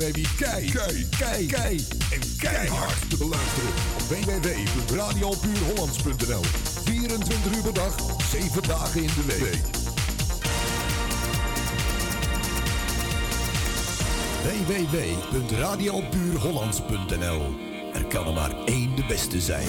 Kijk, kijk, kijk kei, kei. En keihard te beluisteren op www.radiopuurhollands.nl. 24 uur per dag, 7 dagen in de week. www.radiopuurhollands.nl Er kan er maar één de beste zijn.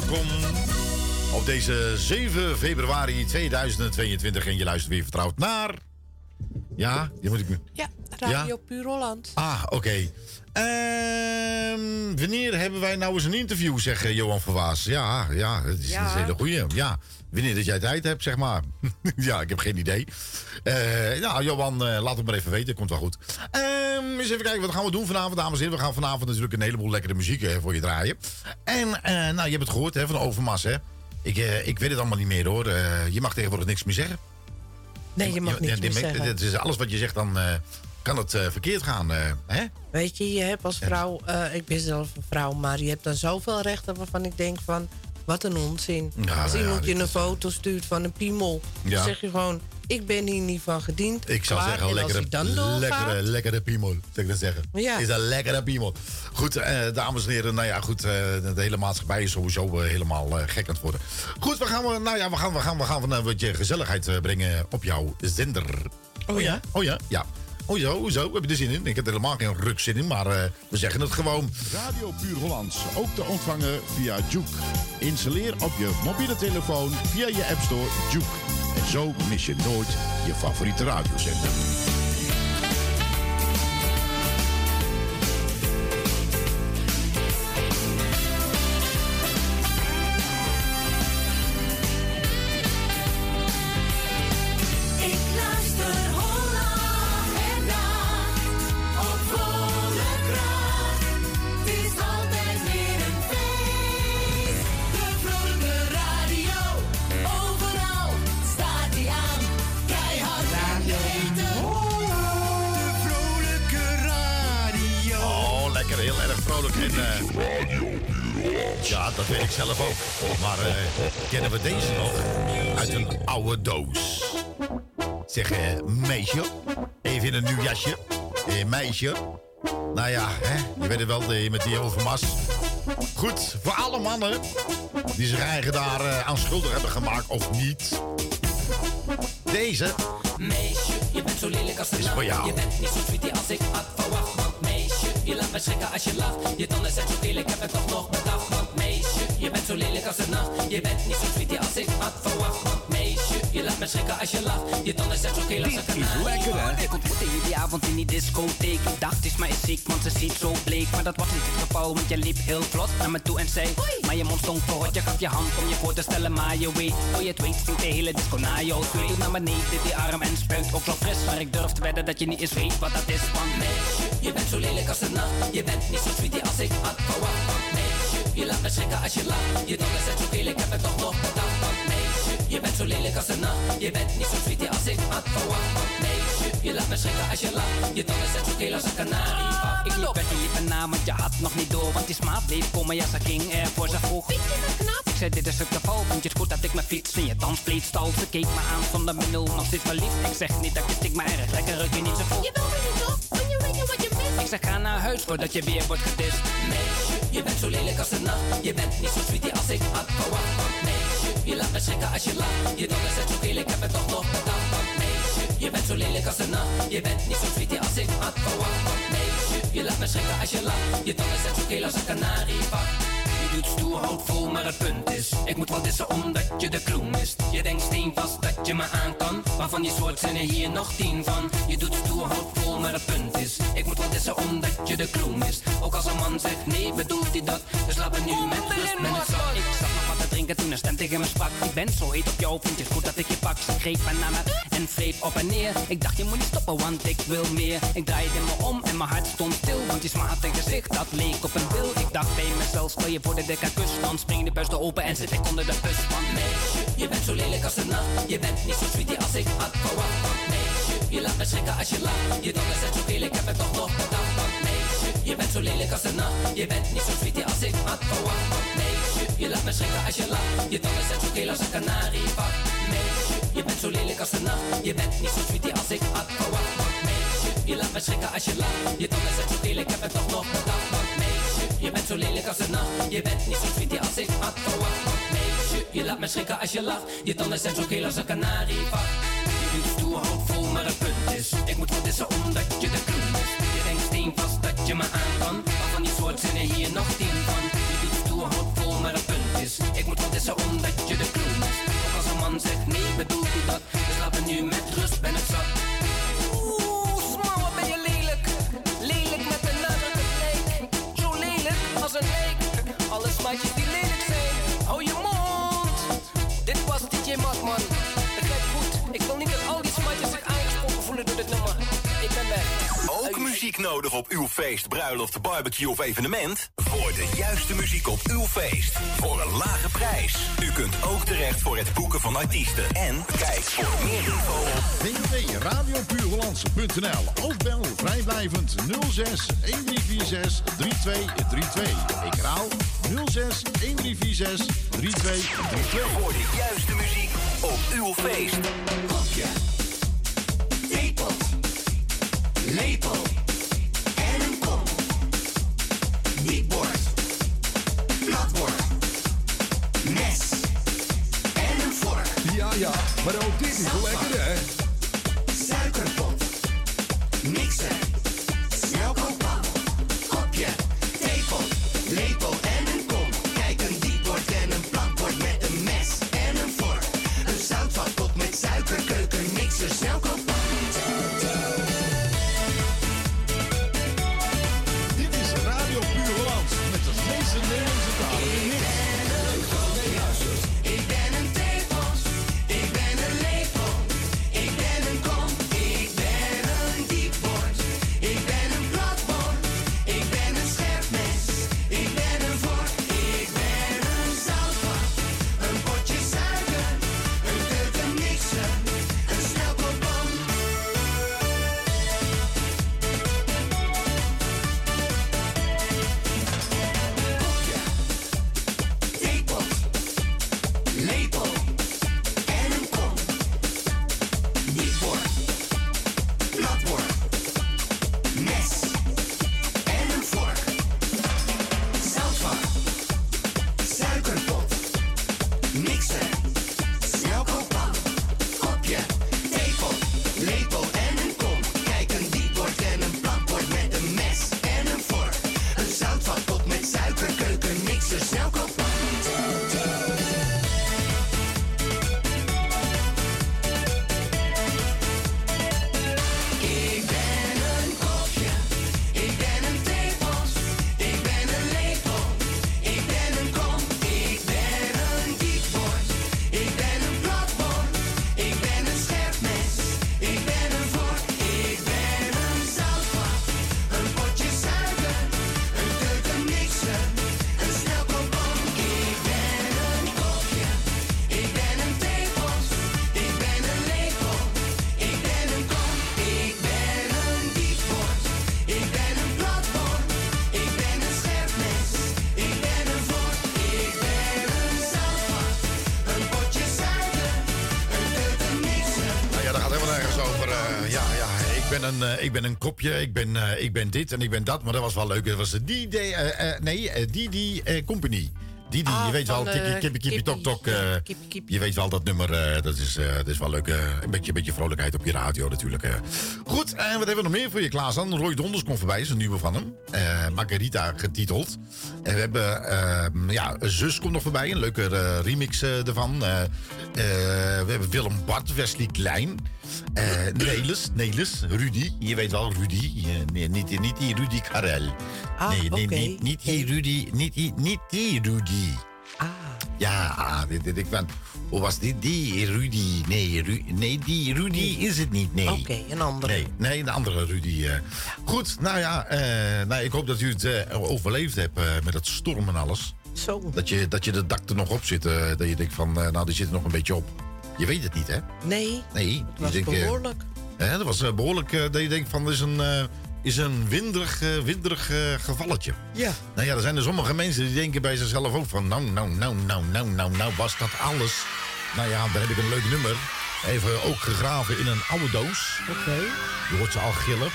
Welkom op deze 7 februari 2022. En je luistert weer vertrouwd naar... Ja, die moet ik nu... Ja, Radio Puur Holland. Ah, oké. Ehm, wanneer hebben wij nou eens een interview, zegt Johan Verwaas? Ja, ja, dat is, Ja. een hele goeie. Ja, wanneer dat jij tijd hebt, zeg maar. ja, ik heb geen idee. Eh nou, Johan, eh, laat het maar even weten. Komt wel goed. Ehm, eens even kijken, wat gaan we doen vanavond, dames en heren? We gaan vanavond natuurlijk een heleboel lekkere muziek eh, voor je draaien. En, eh, nou, je hebt het gehoord hè, van Overmars, hè? Ik, eh, ik weet het allemaal niet meer, hoor. Eh, je mag tegenwoordig niks meer zeggen. Nee, je mag Ja, niks meer zeggen. Het is alles wat je zegt, dan kan het verkeerd gaan, hè? Weet je, je hebt als vrouw, ik ben zelf een vrouw, maar je hebt dan zoveel rechten waarvan ik denk van, wat een onzin. Ja, als nou ja, iemand je een foto stuurt van een piemel, Ja. dan zeg je gewoon, ik ben hier niet van gediend. Ik zou Klaar. zeggen, lekkere, dan lekkere, lekkere piemel, zou ik dat zeggen. Ja. Is een lekkere piemel. Goed, eh, dames en heren, nou ja, goed, eh, de hele maatschappij is sowieso eh, helemaal eh, gek aan het worden. Goed, we gaan, we, nou ja, we gaan, we gaan, we gaan van, eh, wat je gezelligheid brengen op jouw zender. Oh ja? Oh ja, ja. Oh zo, hoezo? Heb je er zin in? Ik heb er helemaal geen rukzin in, maar eh, we zeggen het gewoon. Radio Puur Hollands, ook te ontvangen via Juke. Installeer op je mobiele telefoon via je App Store Juke. Zo mis je nooit je favoriete radiozender. Meisje. Nou ja, hè, je weet het wel, met die overmas. Goed, voor alle mannen die zich eigen daar eh, aan schuldig hebben gemaakt of niet. Deze Meisje, je bent zo lelijk als een is voor jou. Je bent niet zo sweetie als ik had verwacht. Je laat me schrikken als je lacht. Je tanden zijn zo ik heb het toch nog bedacht. Want meisje, je bent zo lelijk als een nacht. Je bent niet zo sweetie als ik had verwacht. Want meisje, je laat me schrikken als je lacht. Je tanden zijn zo als een kanarie. Ik ontmoette je die avond in die discotheek. Ik dacht, is mij ziek, want ze ziet zo bleek. Maar dat was niet het geval, want je liep heel vlot naar me toe en zei... Maar je mond stond verrot, je gaf je hand om je voor te stellen. Maar je weet, voor je het weet, stinkt de hele disco naar jou. Je naar beneden, die arm en spuit ook zo fris. Maar ik durf te wedden dat je niet eens weet wat dat is. Want Meisje, je bent zo lelijk als een Je bent niet zo sweetie als ik had verwacht. Meisje, je laat me schrikken als je lacht. Je tanden zijn zo geel, ik heb het toch nog bedacht. Meisje, je bent zo lelijk als een nacht. Je bent niet zo sweetie als ik had. Want je laat me schrikken als je lacht. Je tanden zijn zo geel als een kanarie. ik liep weg, je liep erna, want je had nog niet door. Want die smaad bleef komen, ja, ze ging ervoor. Ze vroeg, ik zei, dit is het geval. Vind je het goed dat ik mijn fiets in je danspleet stal? Ze keek me aan zonder middel, nog steeds verliefd. Ik zeg niet dat je stik maar erg lekker, ruik je niet zo vol. Je wil me niet toch? Kun je weten wat je mist? Ik zeg, ga naar huis voordat je weer wordt gedist. Meisje, je bent zo lelijk als een nacht. Je bent niet zo sweetie als ik had verwacht. Want meisje, je laat me schrikken als je lacht. Je tanden zijn zo geel, ik heb het toch nog bedacht. Je bent zo lelijk als een nacht. Je bent niet zo sweetie als ik had verwacht. Want meisje, je laat me schrikken als je lacht. Je tanden zijn zo geel als een kanarievak. Je doet stoer, houdt vol, maar het punt is Ik moet wel dissen omdat je de clue mist Je denkt steenvast dat je me aan kan Maar van die soort zijn er hier nog tien van Je doet stoer, houdt vol, maar het punt is Ik moet wel dissen omdat je de clue mist Ook als een man zegt nee, bedoelt hij dat Dus laat me nu met rust met het zak Toen een stem tegen me sprak. Ik ben zo heet op jou, vind je goed dat ik je pak? Ze greep me naar en wreef op en neer. Ik dacht, je moet niet stoppen, want ik wil meer. Ik draaide me om en mijn hart stond stil. Want die smarte gezicht, dat leek op een wil. Ik dacht bij mezelf, stel je voor de dikke kus. Dan spring de buis open en zit ik onder de bus. Want Meisje, je bent zo lelijk als een nacht Je bent niet zo sweetie als ik had verwacht Want meisje, je laat me schrikken als je lacht Je tanden zijn zo geel, ik heb het toch nog bedacht Want meisje, je bent zo lelijk als een nacht Je bent niet zo sweetie als ik had verwacht Want meisje, je laat me schrikken als je lacht. Je tanden zijn zo geel als een kanarievak. Meisje, je bent zo lelijk als een nacht. Je bent niet zo sweetie als ik had verwacht. Want meisje, je laat me schrikken als je lacht. Je tanden zijn zo geel, ik heb het toch nog bedacht. Want meisje, je bent zo lelijk als een nacht. Je bent niet zo sweetie als ik had verwacht. Want meisje, je laat me schrikken als je lacht. Je tanden zijn zo geel als een kanarievak. Je doet stoer, vol, maar het punt is. Ik moet wel dissen omdat je de denkt steen vast dat je me aan kan. Maar van die soort zinnen hier nog tien van. Je doet stoer, houdt vol, maar het punt is. Ik moet wel dissen omdat je de clue mist. Ook als een man zegt nee, bedoelt hij dat. Laat me nu met rust, ben het zat. Oeh, smal, wat ben je lelijk. Lelijk met de nadruk op. Zo lelijk als een leek. Muziek nodig op uw feest, bruiloft, barbecue of evenement? Voor de juiste muziek op uw feest. Voor een lage prijs. U kunt ook terecht voor het boeken van artiesten. En kijk voor meer info op www.radiopuurhollandse.nl Of bel vrijblijvend 06 1346 3232. Ik herhaal 06 1346 3232. voor de juiste muziek op uw feest. Kopje, tepel, lepel maar ook dit is wel lekker, hè? Suikerpot, mixer, eh, ja, ja, ik ben een, eh, ik ben een kopje, ik ben, eh, ik ben dit en ik ben dat. Maar dat was wel leuk. Dat was de DD, eh, nee, eh, Company. Didi, Ah, je weet wel, tikkie, eh, kippie, kippie, tok, tok. eh, Ja, kippie, kippie. je weet wel dat nummer, eh, dat, is, dat is wel leuk. een, beetje, een beetje vrolijkheid op je radio natuurlijk. Goed, en wat hebben we nog meer voor je klaarstaan? Roy Donders komt voorbij, is een nieuwe van hem. Margarita getiteld. En we hebben, eh, ja, Zus komt nog voorbij, een leuke remix ervan. We hebben Willem Bart, Wesley Klein. Nelis, Nelis, Rudy. Je weet wel, Rudy. Nee, niet, niet die Rudy Karel. Ah, nee, nee, niet, niet die Rudy. Niet die, niet die Rudy. Ah, Ja, dit, dit, ik ben... Hoe was dit? Die Rudy. Nee, Ru, nee die Rudy is het niet. Nee. oké, een andere. Nee, nee, de andere Rudy. eh. Goed, nou ja, eh, nou, ik hoop dat u het eh, overleefd hebt met het storm en alles. Zo. Dat je, dat je de dak er nog op zit. dat je denkt van, nou, die zit er nog een beetje op. Je weet het niet, hè? Nee, Nee. het was eh, behoorlijk. hè, dat was eh, behoorlijk eh, dat je denkt van, dit is een, is een winderig, eh, winderig eh, gevalletje. Ja. Nou ja, er zijn er sommige mensen die denken bij zichzelf ook van... nou, nou, nou, nou, nou, nou, nou, was dat alles? Nou ja, dan heb ik een leuk nummer. Even ook gegraven in een oude doos. Oké. Je hoort ze al gillen.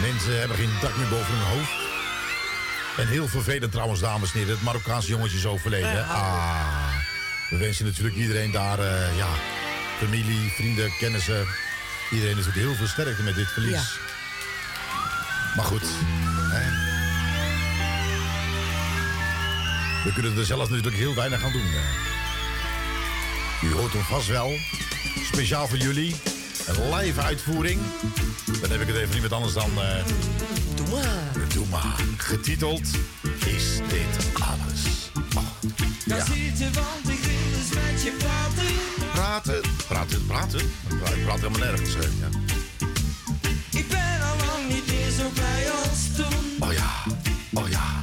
Mensen hebben geen dak meer boven hun hoofd. En heel vervelend trouwens, dames en heren. Het Marokkaanse jongetje is overleden. Ah, we wensen natuurlijk iedereen daar, eh, ja, familie, vrienden, kennissen. Iedereen natuurlijk heel veel sterkte met dit verlies. Maar goed. Hè? We kunnen er zelf natuurlijk heel weinig aan doen. Hè? U hoort hem vast wel. Speciaal voor jullie. Een live uitvoering. Dan heb ik het even niet met anders dan... eh, Doe maar. Doe maar. Getiteld Is dit alles? Oh, ja. zitten, want ik wil eens met je praten. Praten. Praten, praten. Ik praat helemaal nergens. hè. Ja. Ik ben al lang niet zo blij als toen. Oh ja. Oh ja.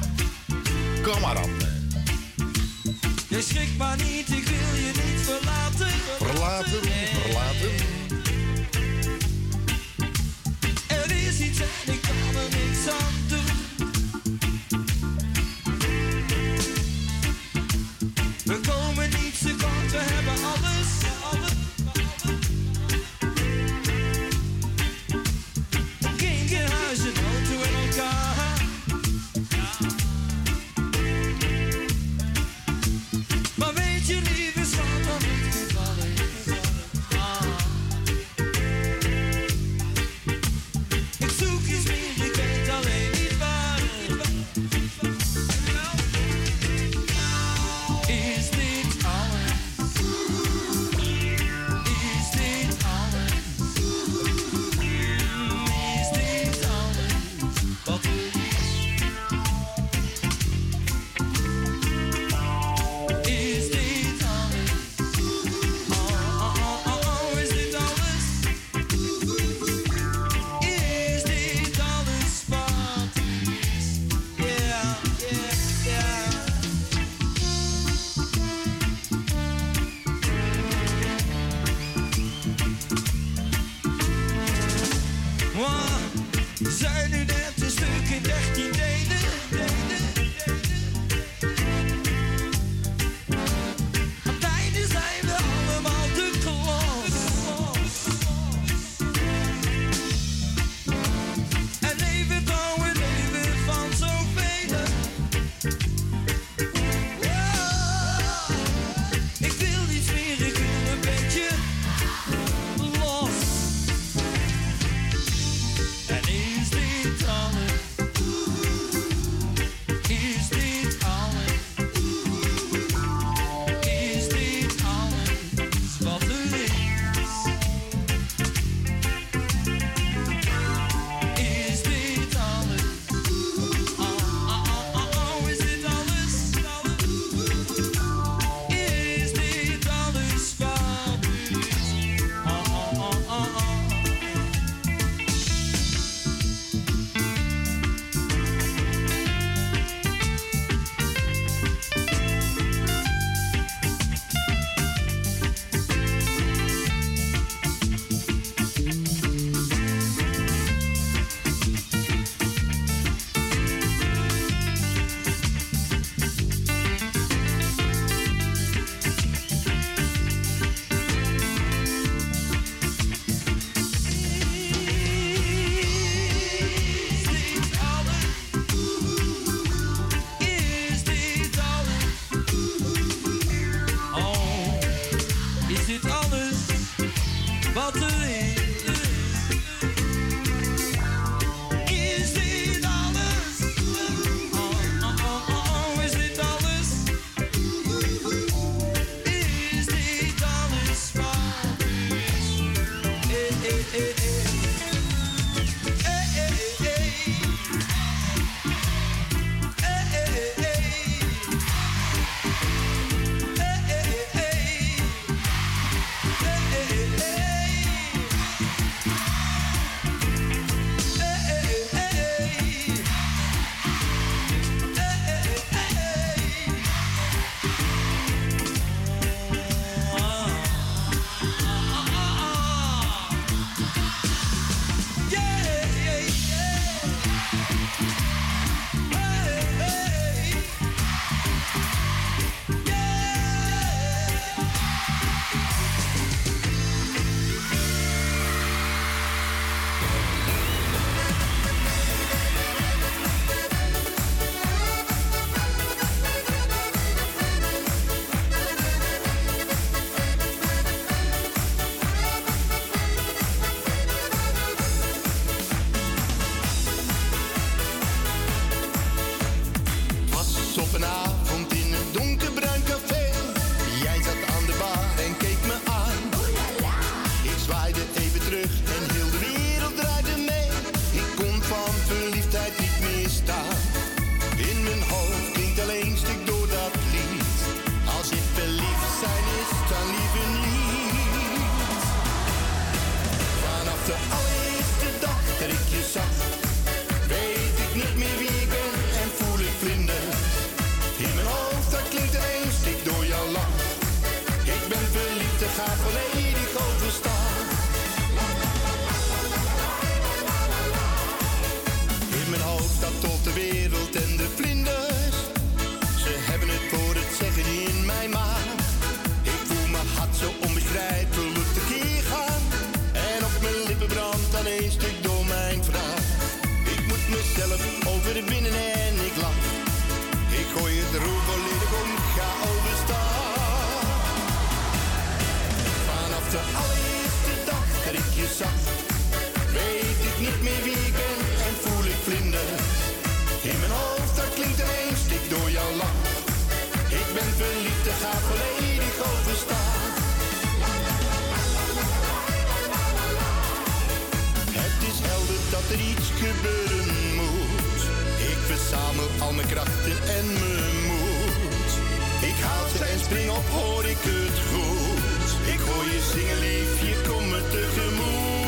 Kom maar dan. Je schrikt maar niet, ik wil je niet verlaten. Verlaten. Verlaten. Er is iets en ik kan er niks aan God. zijn nu net een stuk in 13 door jouw land. Ik ben verliefd en ga volledig overstaan. Het is helder dat er iets gebeuren moet. Ik verzamel al mijn krachten en mijn moed. Ik haal ze en spring op, hoor ik het goed. Ik hoor je zingen, liefje, kom me tegemoet.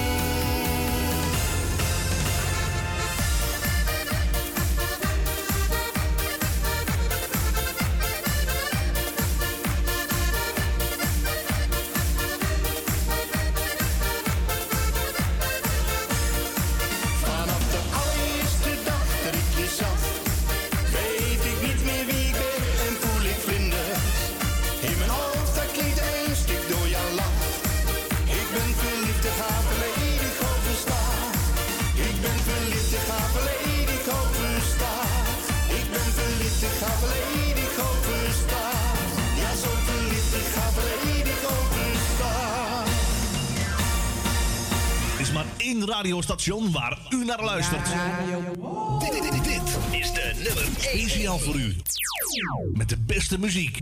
Radiostation waar u naar luistert. Dit, dit, dit, dit is de nummer 1 signaal voor u. Met de beste muziek.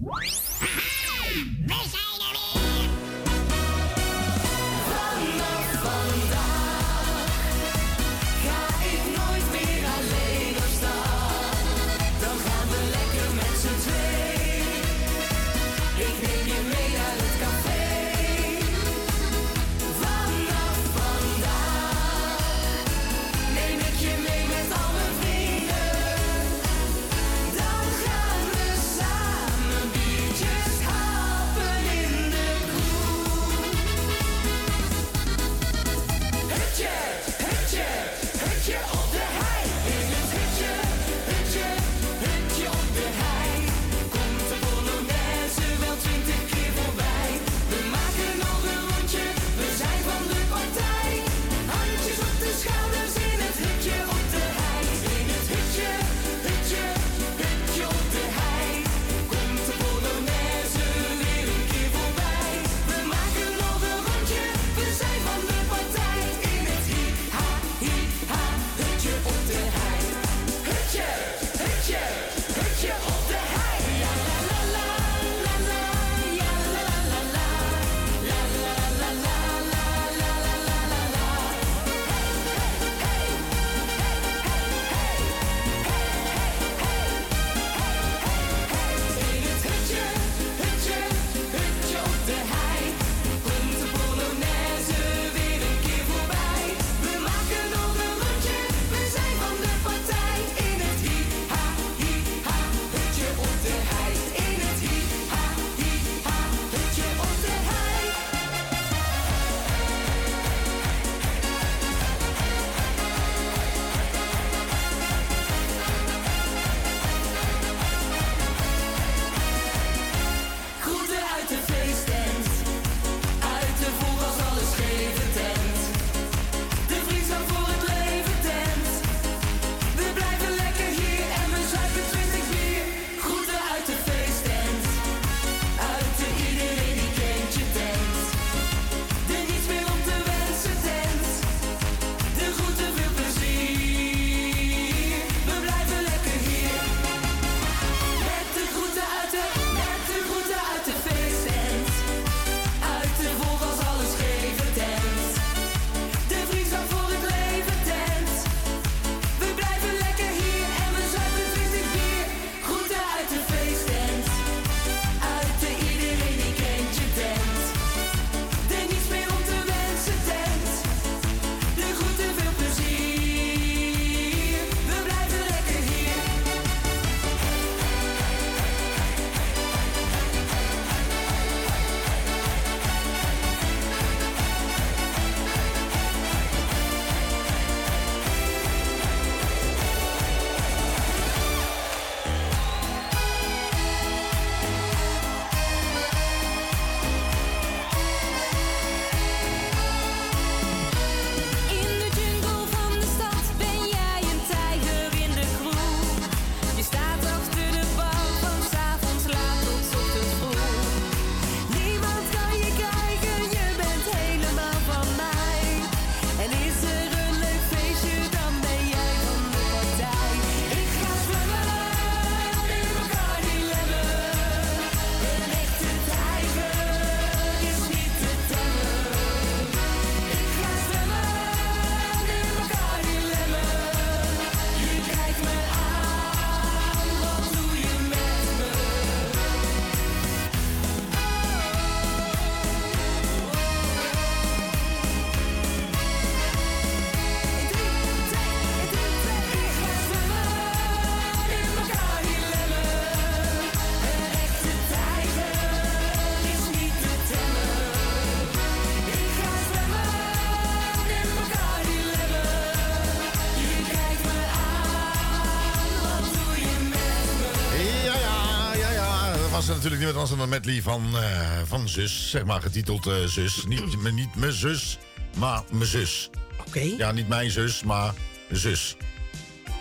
dat was een medley van, eh, van zus, zeg maar, getiteld eh, zus. Niet, mm. niet mijn zus, maar mijn zus. Oké. Ja, niet mijn zus, maar zus.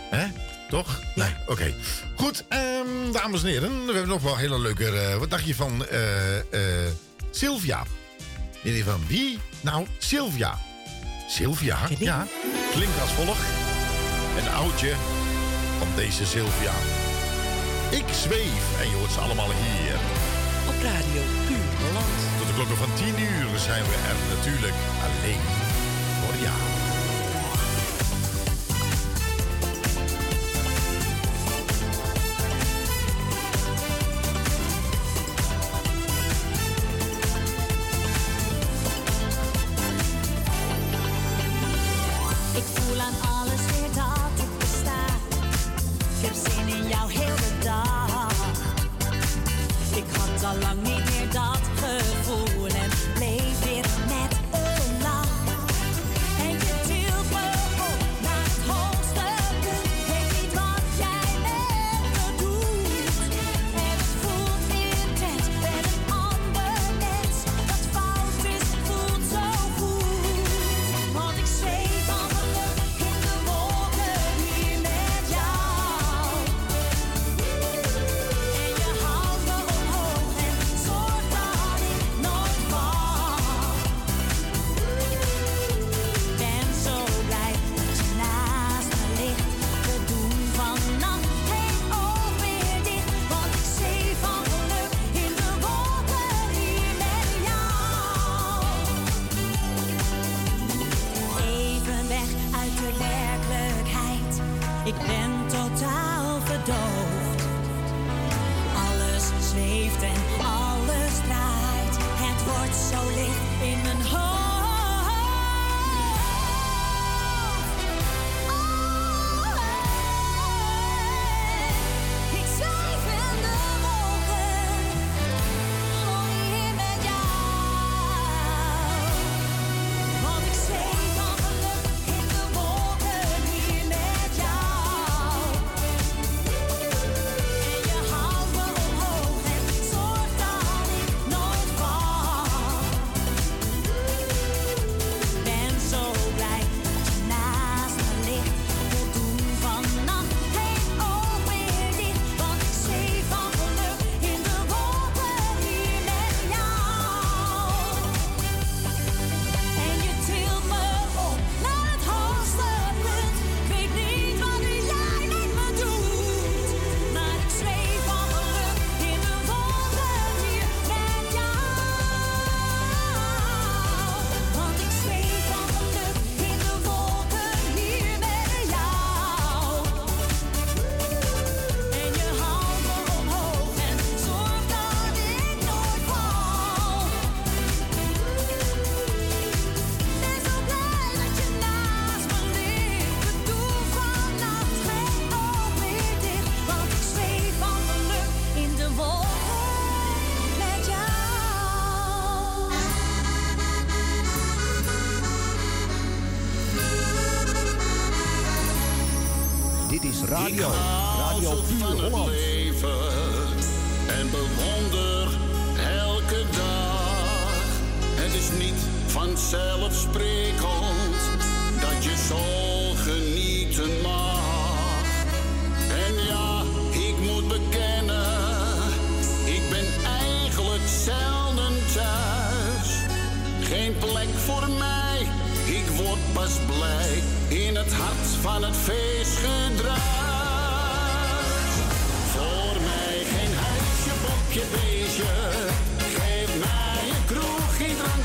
Hè? Toch? Nee, oké. Goed, ehm, dames en heren, we hebben nog wel een hele leuke... Eh, wat dacht je van Sylvia? je van wie? Nou, Sylvia. Sylvia, ja. Klinkt als volgt. Een oudje van deze Sylvia. Ik zweef en je hoort ze allemaal hier. Radio Puur Holland. Tot de klokken van 10 uur zijn we er natuurlijk alleen.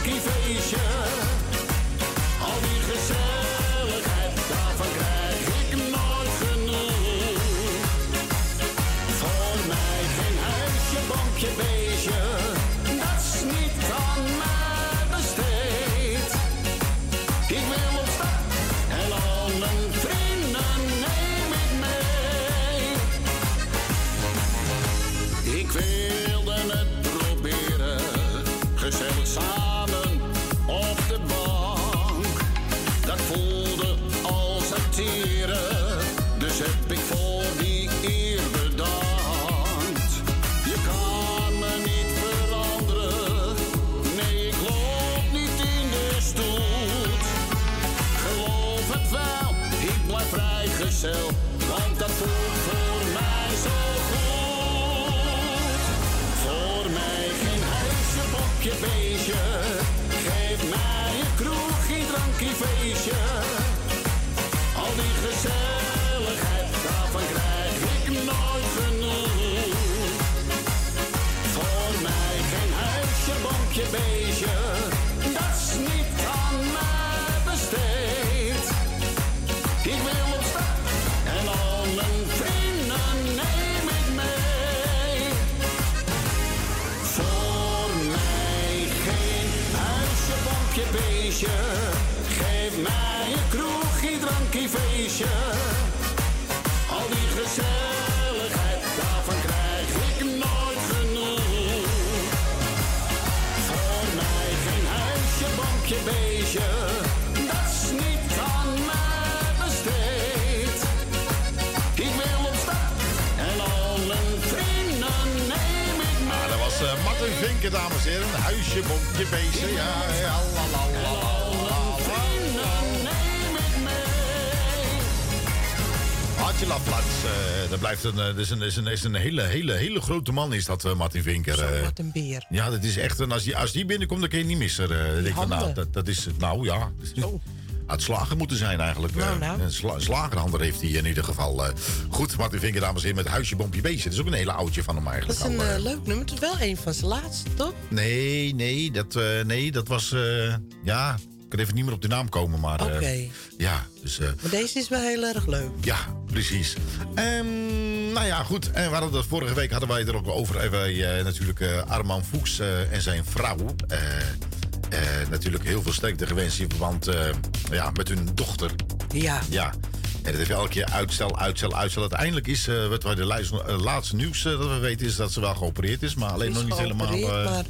taki fejsie Al die gezelligheid, daarvan krijg ik nooit genoeg. Voor mij geen huisje, bonkje, beestje, dat is niet aan mij besteed. Ik wil op en al mijn vrienden neem ik mee. Voor mij geen huisje, bonkje, beestje. Geef mij een kroegje, drankje, feestje. Al die gezelligheid, daarvan krijg ik nooit genoeg. Voor mij geen huisje, bonkje, beestje. Dat is niet aan mij besteed. Ik wil op stap en al mijn vrienden neem ik mee. Ah, dat was eh, Martin Vinken, dames en heren. Huisje, bonkje, beestje. Ja, ja, la, la, la. Hartje Laplaats. eh dat blijft een, dat is een, is een, is een hele, hele, hele grote man, is dat eh, Martin Vinker. eh. Wat een beer. ja, dat is echt een, als die, als die binnenkomt, dan kun je niet missen. denk ik van, nou, dat, dat is, nou ja, dat is, het slager moeten zijn eigenlijk. Nou, nou. Een sla, slagerhanden heeft hij in ieder geval. goed, Martin Vinker, dames en heren, met Huisje, Bompje, Beestje. Dat is ook een hele oudje van hem Dat eigenlijk. is een al, leuk nummer. Het is wel een van zijn laatste, toch? Nee, nee, dat, nee, dat was. ja, kan even niet meer op de naam komen, maar. eh, Oké. ja, dus. eh, Maar deze is wel heel erg leuk. ja, precies. Ehm, nou ja, goed. En we hadden dat vorige week hadden wij er ook over. En wij eh, natuurlijk Arman Fuchs en zijn vrouw. natuurlijk heel veel sterkte gewenst in verband ja, met hun dochter. Ja. Ja. En dat heeft elke keer uitstel, uitstel, uitstel. Uiteindelijk is, wat wij de laatste nieuws dat we weten, is dat ze wel geopereerd is. Maar alleen Is nog niet helemaal. maar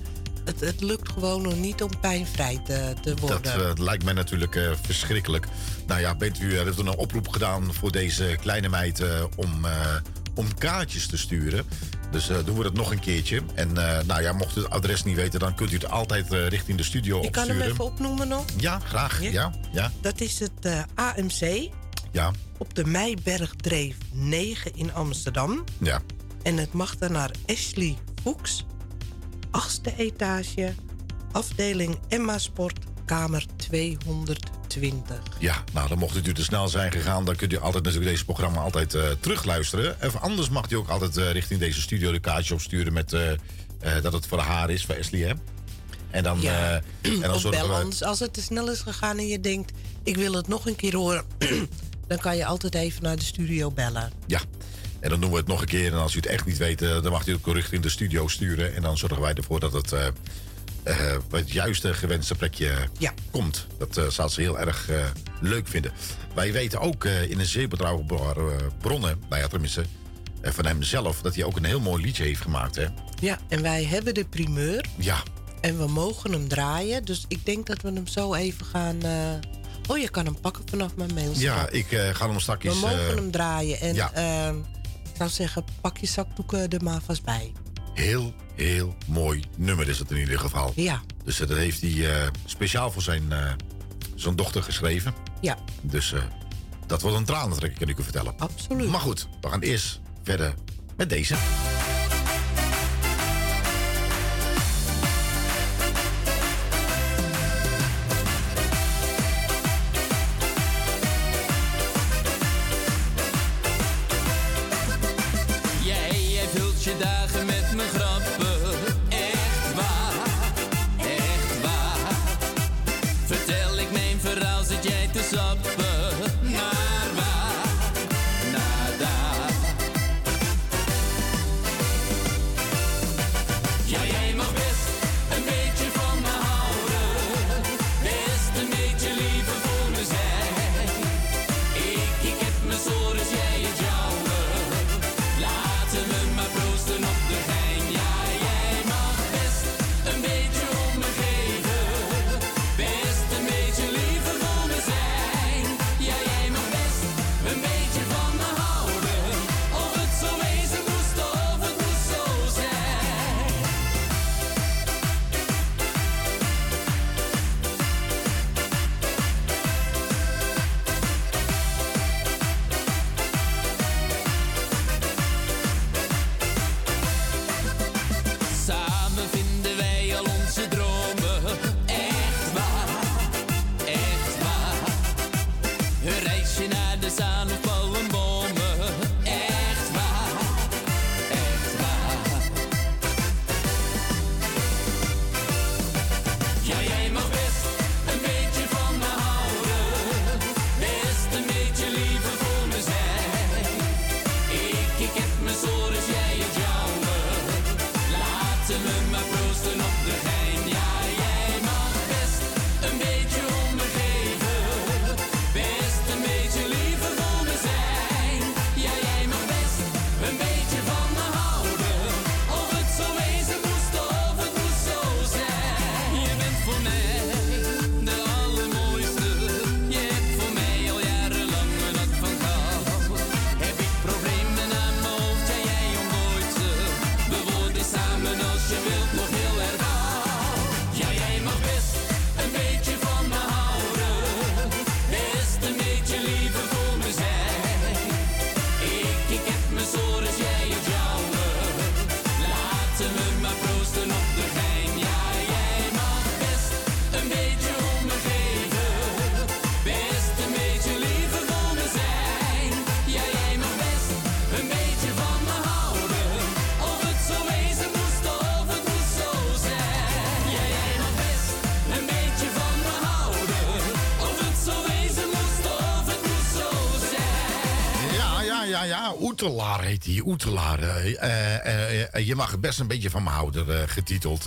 het, het lukt gewoon nog niet om pijnvrij te, te worden. Dat eh, lijkt mij natuurlijk eh, verschrikkelijk. Nou ja, bent u, er heeft een oproep gedaan voor deze kleine meid eh, om, eh, om kaartjes te sturen. Dus eh, doen we dat nog een keertje. En eh, nou ja, mocht u het adres niet weten, dan kunt u het altijd eh, richting de studio Ik kan hem opsturen. even opnoemen nog. Ja, graag. Ja, ja, ja. Dat is het eh, AMC op de Meibergdreef 9 in Amsterdam. ja. En het mag dan naar Ashley Fuchs, achtste etage, afdeling Emma Sport, kamer 220. Ja, nou dan mocht u te snel zijn gegaan, dan kunt u altijd natuurlijk deze programma altijd eh, terugluisteren. Of anders mag u ook altijd eh, richting deze studio de kaartje opsturen met eh, dat het voor haar is, voor Ashley, hè? En dan, Ja. en dan zorgen bel we... ons als het te snel is gegaan en je denkt, ik wil het nog een keer horen. dan kan je altijd even naar de studio bellen. Ja, en dan doen we het nog een keer. En als u het echt niet weet, eh, dan mag u het ook richting de studio sturen. En dan zorgen wij ervoor dat het eh, eh, het juiste gewenste plekje komt. Dat zou ze heel erg leuk vinden. Wij weten ook in een zeer betrouwbare bronnen, nou ja, tenminste van hem zelf, dat hij ook een heel mooi liedje heeft gemaakt. Hè? Ja, en wij hebben de primeur. Ja, En we mogen hem draaien. Dus ik denk dat we hem zo even gaan... Oh, je kan hem pakken vanaf mijn mail. ja ik ga hem straks... We mogen hem draaien. En ja. Ik zou zeggen, pak je zakdoeken er maar vast bij. Heel, heel mooi nummer is het in ieder geval. Ja. Dus dat heeft hij eh, speciaal voor zijn, eh, zijn dochter geschreven. Ja. Dus eh, dat wordt een tranentrek, kan ik u vertellen. Absoluut. Maar goed, we gaan eerst verder met deze. Oetelaar heet hij. Oetelaar. eh, eh, eh, je mag er best een beetje van me houden, getiteld.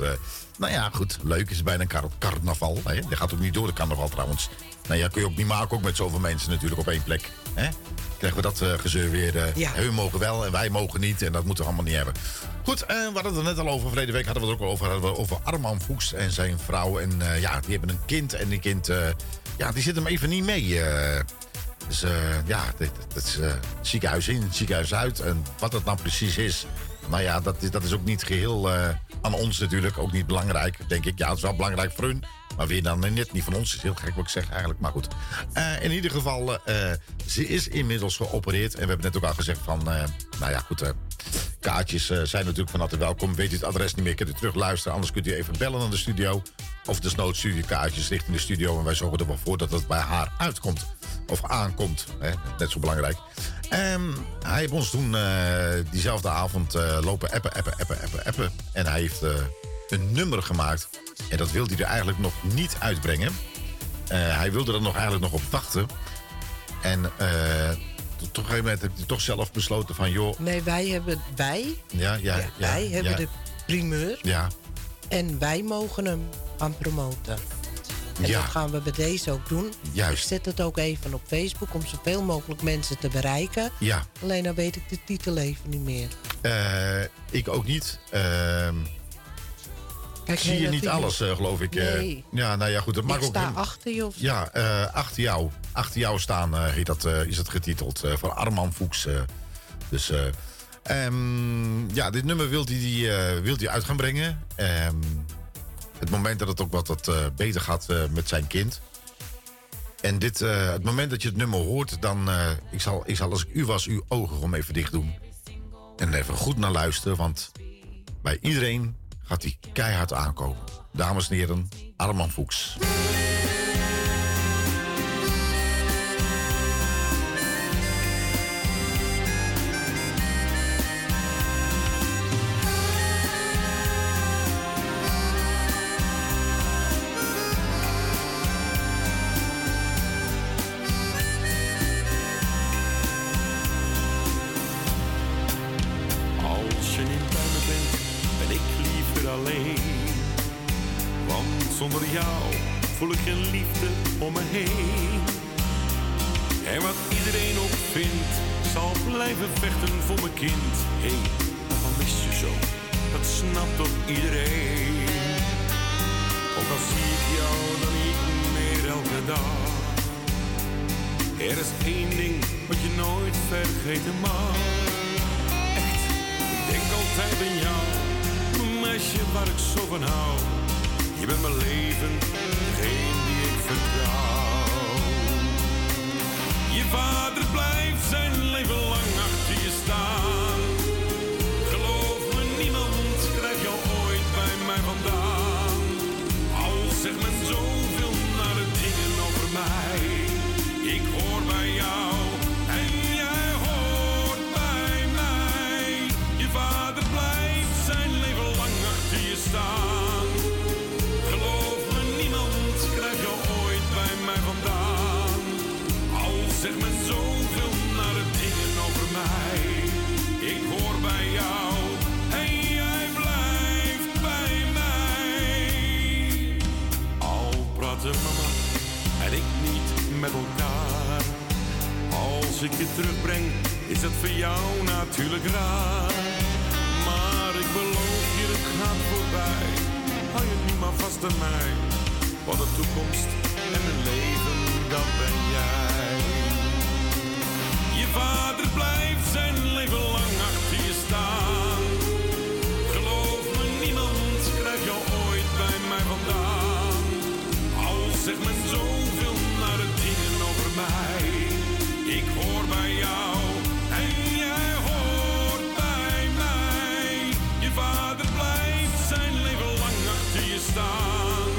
nou ja, goed. Leuk is bijna een kar carnaval. Hè? Je gaat ook niet door de carnaval trouwens. Nou ja, kun je ook niet maken, ook met zoveel mensen natuurlijk op één plek. Hè? Krijgen we dat gezeur weer. Ja. Hun mogen wel en wij mogen niet. En dat moeten we allemaal niet hebben. Goed, we hadden het er net al over. Verleden week hadden we het er ook al over. Hadden we over Arman Fuchs en zijn vrouw. En ja, die hebben een kind. En die kind, ja, die zit hem even niet mee. Eh. Dus eh, ja, dit, dit is eh, ziekenhuis in, ziekenhuis uit. En wat dat nou precies is, nou ja, dat, is- dat is ook niet geheel eh, aan ons natuurlijk. Ook niet belangrijk, denk ik. Ja, het is wel belangrijk voor hun. Maar weer dan net niet van ons. is heel gek wat ik zeg eigenlijk, maar goed. Eh, in ieder geval, eh, ze is inmiddels geopereerd. En we hebben net ook al gezegd van, eh, nou ja, goed... Kaartjes zijn natuurlijk van harte welkom. Weet u het adres niet meer, kunt u terug luisteren. Anders kunt u even bellen naar de studio. Of desnoods kaartjes richting de studio. En wij zorgen er wel voor dat het bij haar uitkomt. Of aankomt. Hè? Net zo belangrijk. Ehm, hij heeft ons toen diezelfde avond lopen appen, appen, appen, appen, appen. En hij heeft een nummer gemaakt. En dat wilde hij er eigenlijk nog niet uitbrengen. Eh, hij wilde er nog eigenlijk nog op wachten. En eh, tot op een gegeven moment heeft hij toch zelf besloten van... joh, Nee, wij hebben... Wij? ja, ja, ja, wij hebben ja, de primeur. Ja, En wij mogen hem gaan promoten. En dat gaan we bij deze ook doen. Juist. Ik zet het ook even op Facebook om zoveel mogelijk mensen te bereiken. ja. Alleen dan weet ik de titel even niet meer. Eh, ik ook niet. Ehm, Kijk, zie nee, je niet alles, eh, geloof ik. eh. Nee. ja, nou ja, goed. Dat Ik mag ook sta helemaal- achter je of zo. Ja, eh, achter jou. Achter jou staan eh, heet dat, is het getiteld. voor Arman Fuchs. dus eh, ehm, ja, dit nummer wilt hij die, wilt hij uit gaan brengen. Ehm, het moment dat het ook wat, wat beter gaat met zijn kind. En dit, het moment dat je het nummer hoort, dan... ik, zal, ik zal als ik u was, uw ogen om even dicht doen. En even goed naar luisteren, want bij iedereen gaat hij keihard aankomen. Dames en heren, Arman Fuchs. Meisje waar ik zo van hou. Je bent mijn leven, degene die ik vertrouw. Je vader blijft zijn Als ik je terugbreng, is dat voor jou natuurlijk raar. Maar ik beloof je, het gaat voorbij. Hou je niet maar vast aan mij. Want de toekomst en mijn leven, dat ben jij. Je vader blijft zijn leven lang mij. Ik hoor bij jou en jij hoort bij mij. Je vader blijft zijn leven lang achter je staan.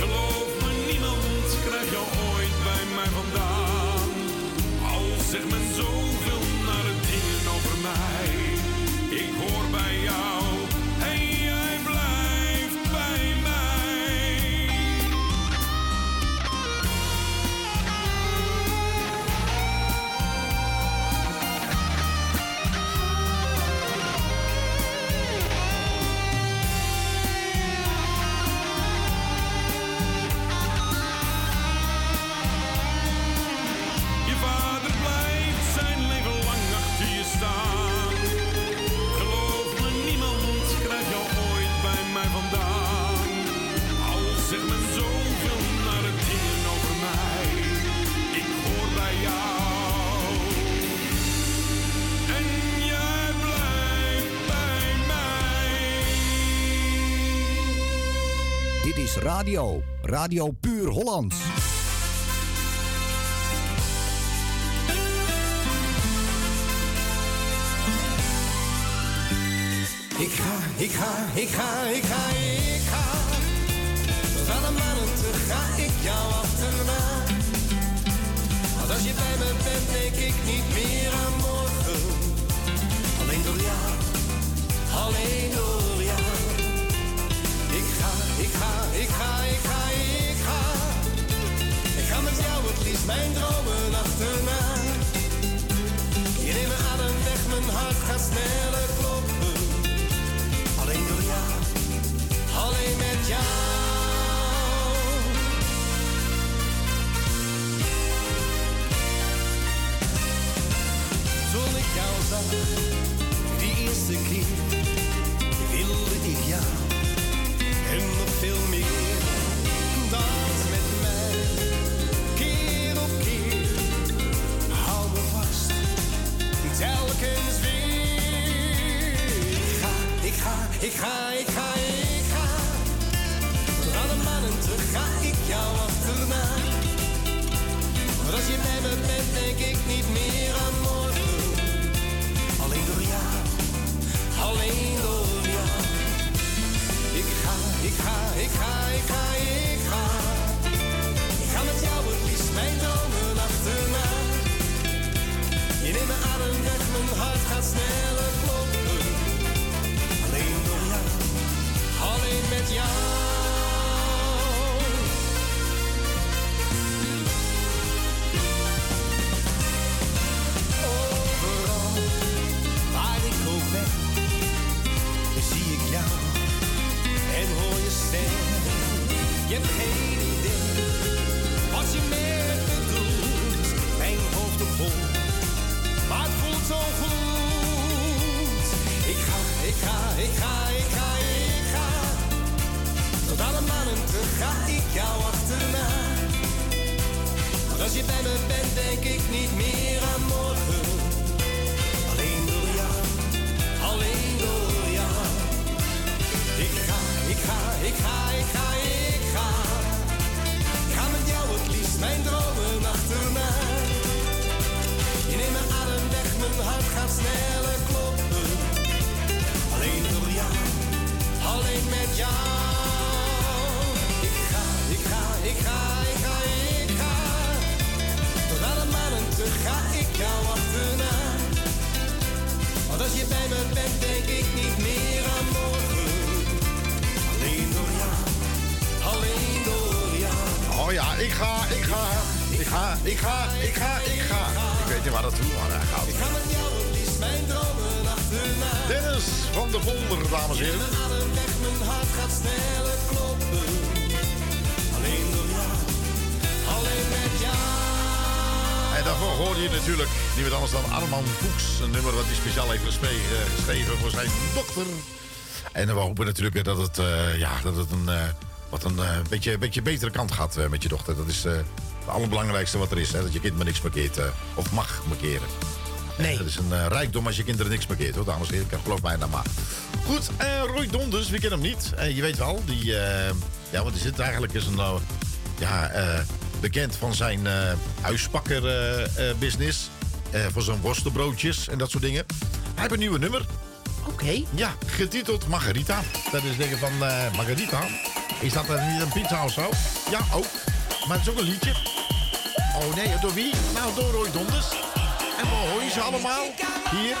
Geloof me, niemand krijgt jou ooit bij mij vandaan. Al zegt men radio. Radio Puur Hollands. Ik ga, ik ga, ik ga, ik ga, ik ga. Van de mannen te ga ik jou achterna. Want als je bij me bent, denk ik niet meer aan morgen. Alleen door jou, alleen door mijn dromen achterna. Je neemt me adem weg, mijn hart gaat sneller kloppen. Alleen door jou, alleen met jou. Toen ik jou zag, die eerste keer, hopen natuurlijk weer dat het, eh, ja, dat het een, eh, wat een eh, beetje, beetje betere kant gaat met je dochter. Dat is het allerbelangrijkste wat er is. Hè? Dat je kind maar niks markeert. of mag markeren. Nee. Dat is een rijkdom als je kinderen niks markeert, hoor, dames en heren. Geloof mij nou maar. Goed, Roy Donders, wie kent hem niet? Je weet wel, die... ja, wat is het eigenlijk? Is een... ja, bekend van zijn huispakkerbusiness. voor zijn worstenbroodjes en dat soort dingen. Hij heeft een nieuwe nummer. Ja, getiteld Margarita. Dat is dingen van eh, Margarita. Is dat dan niet een pizza of zo? Ja, ook. Maar het is ook een liedje. Oh nee, door wie? Nou, door Roy Donders. En we horen ze allemaal hier.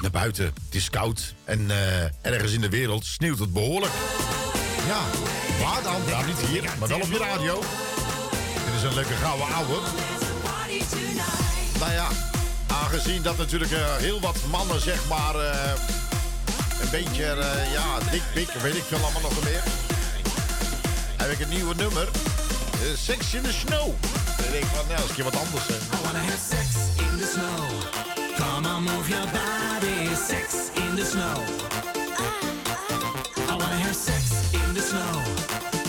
Naar buiten. Het is koud. En eh, ergens in de wereld sneeuwt het behoorlijk. Ja, waar dan? Nou, niet hier, maar wel op je radio. Dit is een leuke gouden ouwe. Nou ja, aangezien dat natuurlijk eh, heel wat mannen, zeg maar, eh, een beetje, ja, dik, pik, weet ik veel allemaal nog meer. Heb ik een nieuwe nummer. Sex in the Snow. Dan denk ik van, nou, een keer wat anders. In the snow. Come on, move your body. Sex in the snow. I wanna have sex in the snow.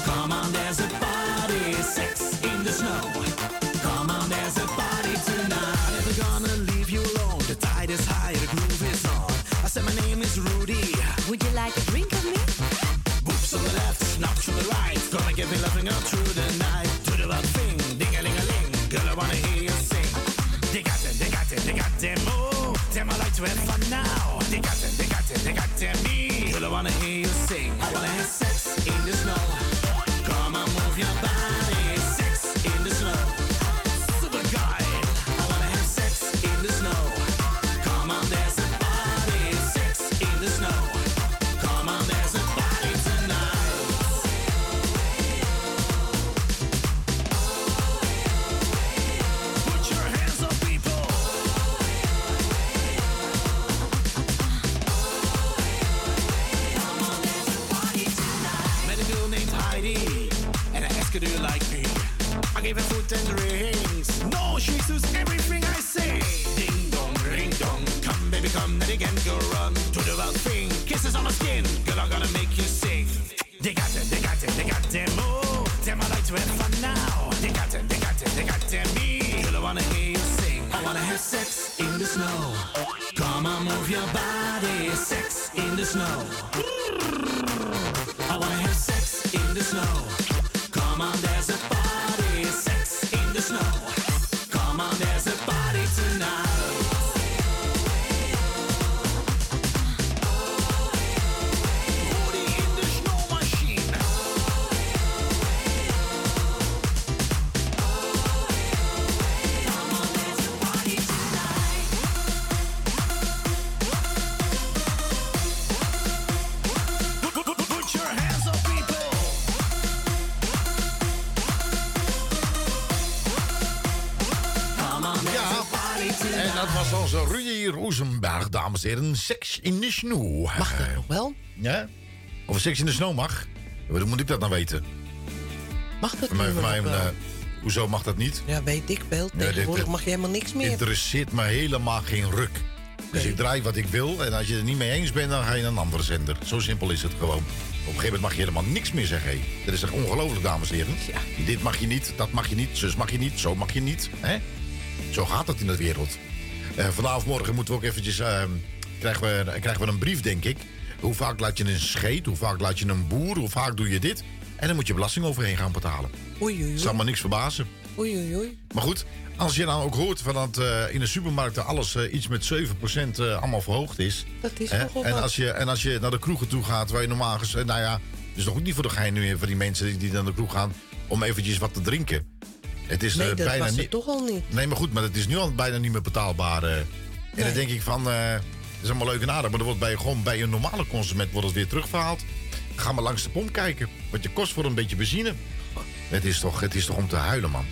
Come on, there's a party. Sex in the snow. Come on, there's a party tonight. Never gonna leave you alone. The tide is high, the groove is on. I said my name is Rudy. Would you like a drink of me? Dames en heren. Sex in the Snow. Mag dat nog wel? Ja? Of Sex in the Snow mag? Hoe moet ik dat nou weten? Mag dat voor mij, wel? eh, hoezo mag dat niet? Ja, weet ik wel. Tegenwoordig dit- mag je helemaal niks meer. interesseert me helemaal geen ruk. Dus ik draai wat ik wil. En als je er niet mee eens bent, dan ga je naar een andere zender. Zo simpel is het gewoon. Op een gegeven moment mag je helemaal niks meer zeggen. Dat is echt ongelooflijk, dames en heren. Dit mag je niet, dat mag je niet, zus mag je niet, zo mag je niet. Hè? Zo gaat het in de wereld. Eh vanavond morgen moeten we ook eventjes... eh, krijgen, we, krijgen we een brief, denk ik. Hoe vaak laat je een scheet? Hoe vaak laat je een boer? Hoe vaak doe je dit? En dan moet je belasting overheen gaan betalen. Oei, oei, Zal maar niks verbazen. Oei, oei, oei. Maar goed, als je nou ook hoort van dat eh, in de supermarkten alles eh, iets met 7% eh, allemaal verhoogd is. Dat is hè, en, als je, en als je naar de kroegen toe gaat, waar je normaal gezegd, nou ja, het is nog ook niet voor de gein nu voor die mensen die, die naar de kroeg gaan, om eventjes wat te drinken. Het is Nee, eh, dat bijna was het toch al niet. Nee, maar goed, maar het is nu al bijna niet meer betaalbaar. eh. En Nee. dan denk ik van, eh dat is allemaal leuk en aardig, maar er wordt bij, gewoon bij een normale consument wordt het weer terugverhaald. Ga maar langs de pomp kijken, wat je kost voor een beetje benzine. Het is toch, het is toch om te huilen, man.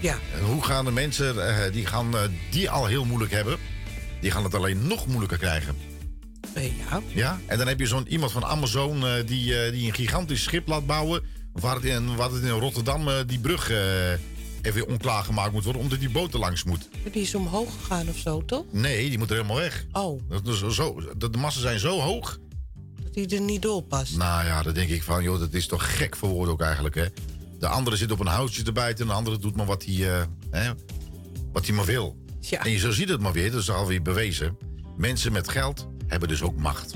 Ja. Hoe gaan de mensen eh, die, gaan, eh, die al heel moeilijk hebben, die gaan het alleen nog moeilijker krijgen? Eh, ja. Ja? En dan heb je zo'n iemand van Amazon eh, die, eh, die een gigantisch schip laat bouwen. Waar het in, waar het in Rotterdam eh, die brug even onklaargemaakt moet worden, omdat die boot er langs moet. Die is omhoog gegaan of zo, toch? Nee, die moet er helemaal weg. Oh, Dat is zo, de, de massen zijn zo hoog. dat die er niet door past. Nou ja, dan denk ik van, joh, dat is toch gek voor woorden ook eigenlijk, hè? De andere zit op een houtje te bijten en de andere doet maar wat hij, eh, hè, wat hij maar wil. Ja. En je zo ziet het maar weer, dat is alweer bewezen. Mensen met geld hebben dus ook macht.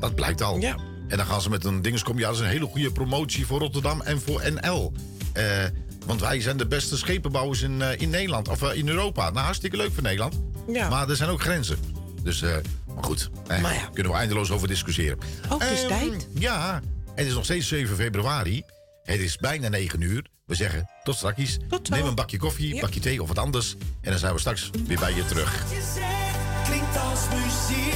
Dat blijkt al. Ja. En dan gaan ze met een dingenskom. Ja, dat is een hele goede promotie voor Rotterdam en voor NL. Eh, want wij zijn de beste schepenbouwers in, eh, in Nederland. Of eh, in Europa. Nou, hartstikke leuk voor Nederland. Ja. Maar er zijn ook grenzen. Dus, eh, maar goed. Daar. Kunnen we eindeloos over discussiëren. Ook is ehm, tijd. Ja. Het is nog steeds 7 februari. Het is bijna 9 uur. We zeggen tot straks. Tot Neem een bakje koffie, ja. bakje thee of wat anders. En dan zijn we straks weer bij je terug. Klinkt als muziek.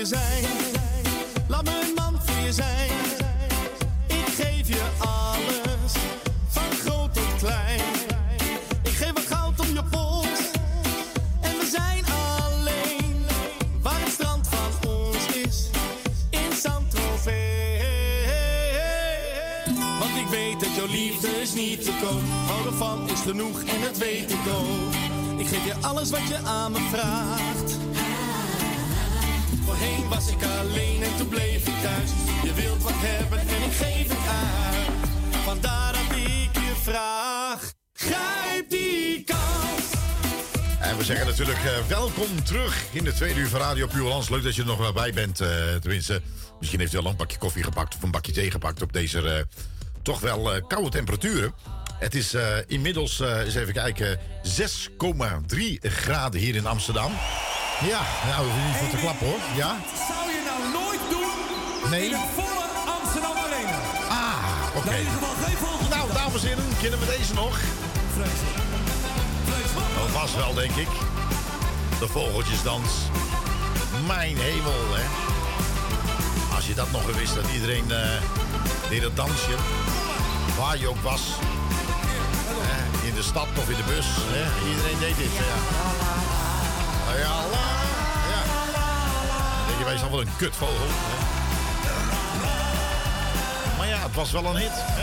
Laat me een man voor je zijn. Ik geef je alles, van groot tot klein. Ik geef wat goud om je pols. En we zijn alleen, waar het strand van ons is. In San Want ik weet dat jouw liefde is niet te koop. Houden van is genoeg en dat weet ik ook. Ik geef je alles wat je aan me vraagt voorheen was ik alleen en toen bleef ik thuis. Je wilt wat hebben en ik geef het aan. Vandaar dat ik je vraag, grijp die kans. En we zeggen natuurlijk eh, welkom terug in de tweede uur van Radio Puurlands. Leuk dat je er nog wel bij bent, uh, tenminste. Misschien heeft u al een pakje koffie gepakt of een bakje thee gepakt op deze eh, toch wel koude temperaturen. Het is inmiddels, eens even kijken, 6,3 graden hier in Amsterdam. Ja, nou, we niet voor te klappen hoor. Ja? zou je nou nooit doen nee. in volle Amsterdam Arena. Ah, oké. Okay. Nou, in ieder geval geen volgende Nou, dames en heren, kennen we deze nog? Vreselijk. Dat oh, was wel, denk ik. De vogeltjesdans. Mijn hemel, hè. Als je dat nog wist, dat iedereen uh, deed dat dansje. Waar je ook was. In de stad of in de bus. Hè? Iedereen deed dit, ja. Ja, la, ja. Dan denk je bij jezelf wel een kutvogel. Hè. Maar ja, het was wel een hit. Hè.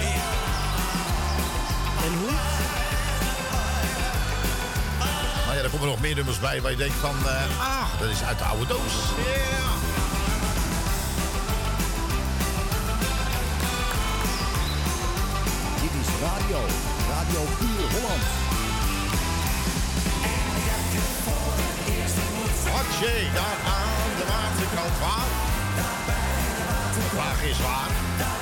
En hoe? Maar ja, er komen nog meer nummers bij waar je denkt van... eh, ah, dat is uit de oude doos. Dit is radio. Radio Puur Holland. Hartje, daar aan de waterkant waar? De vraag is waar.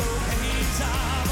Het is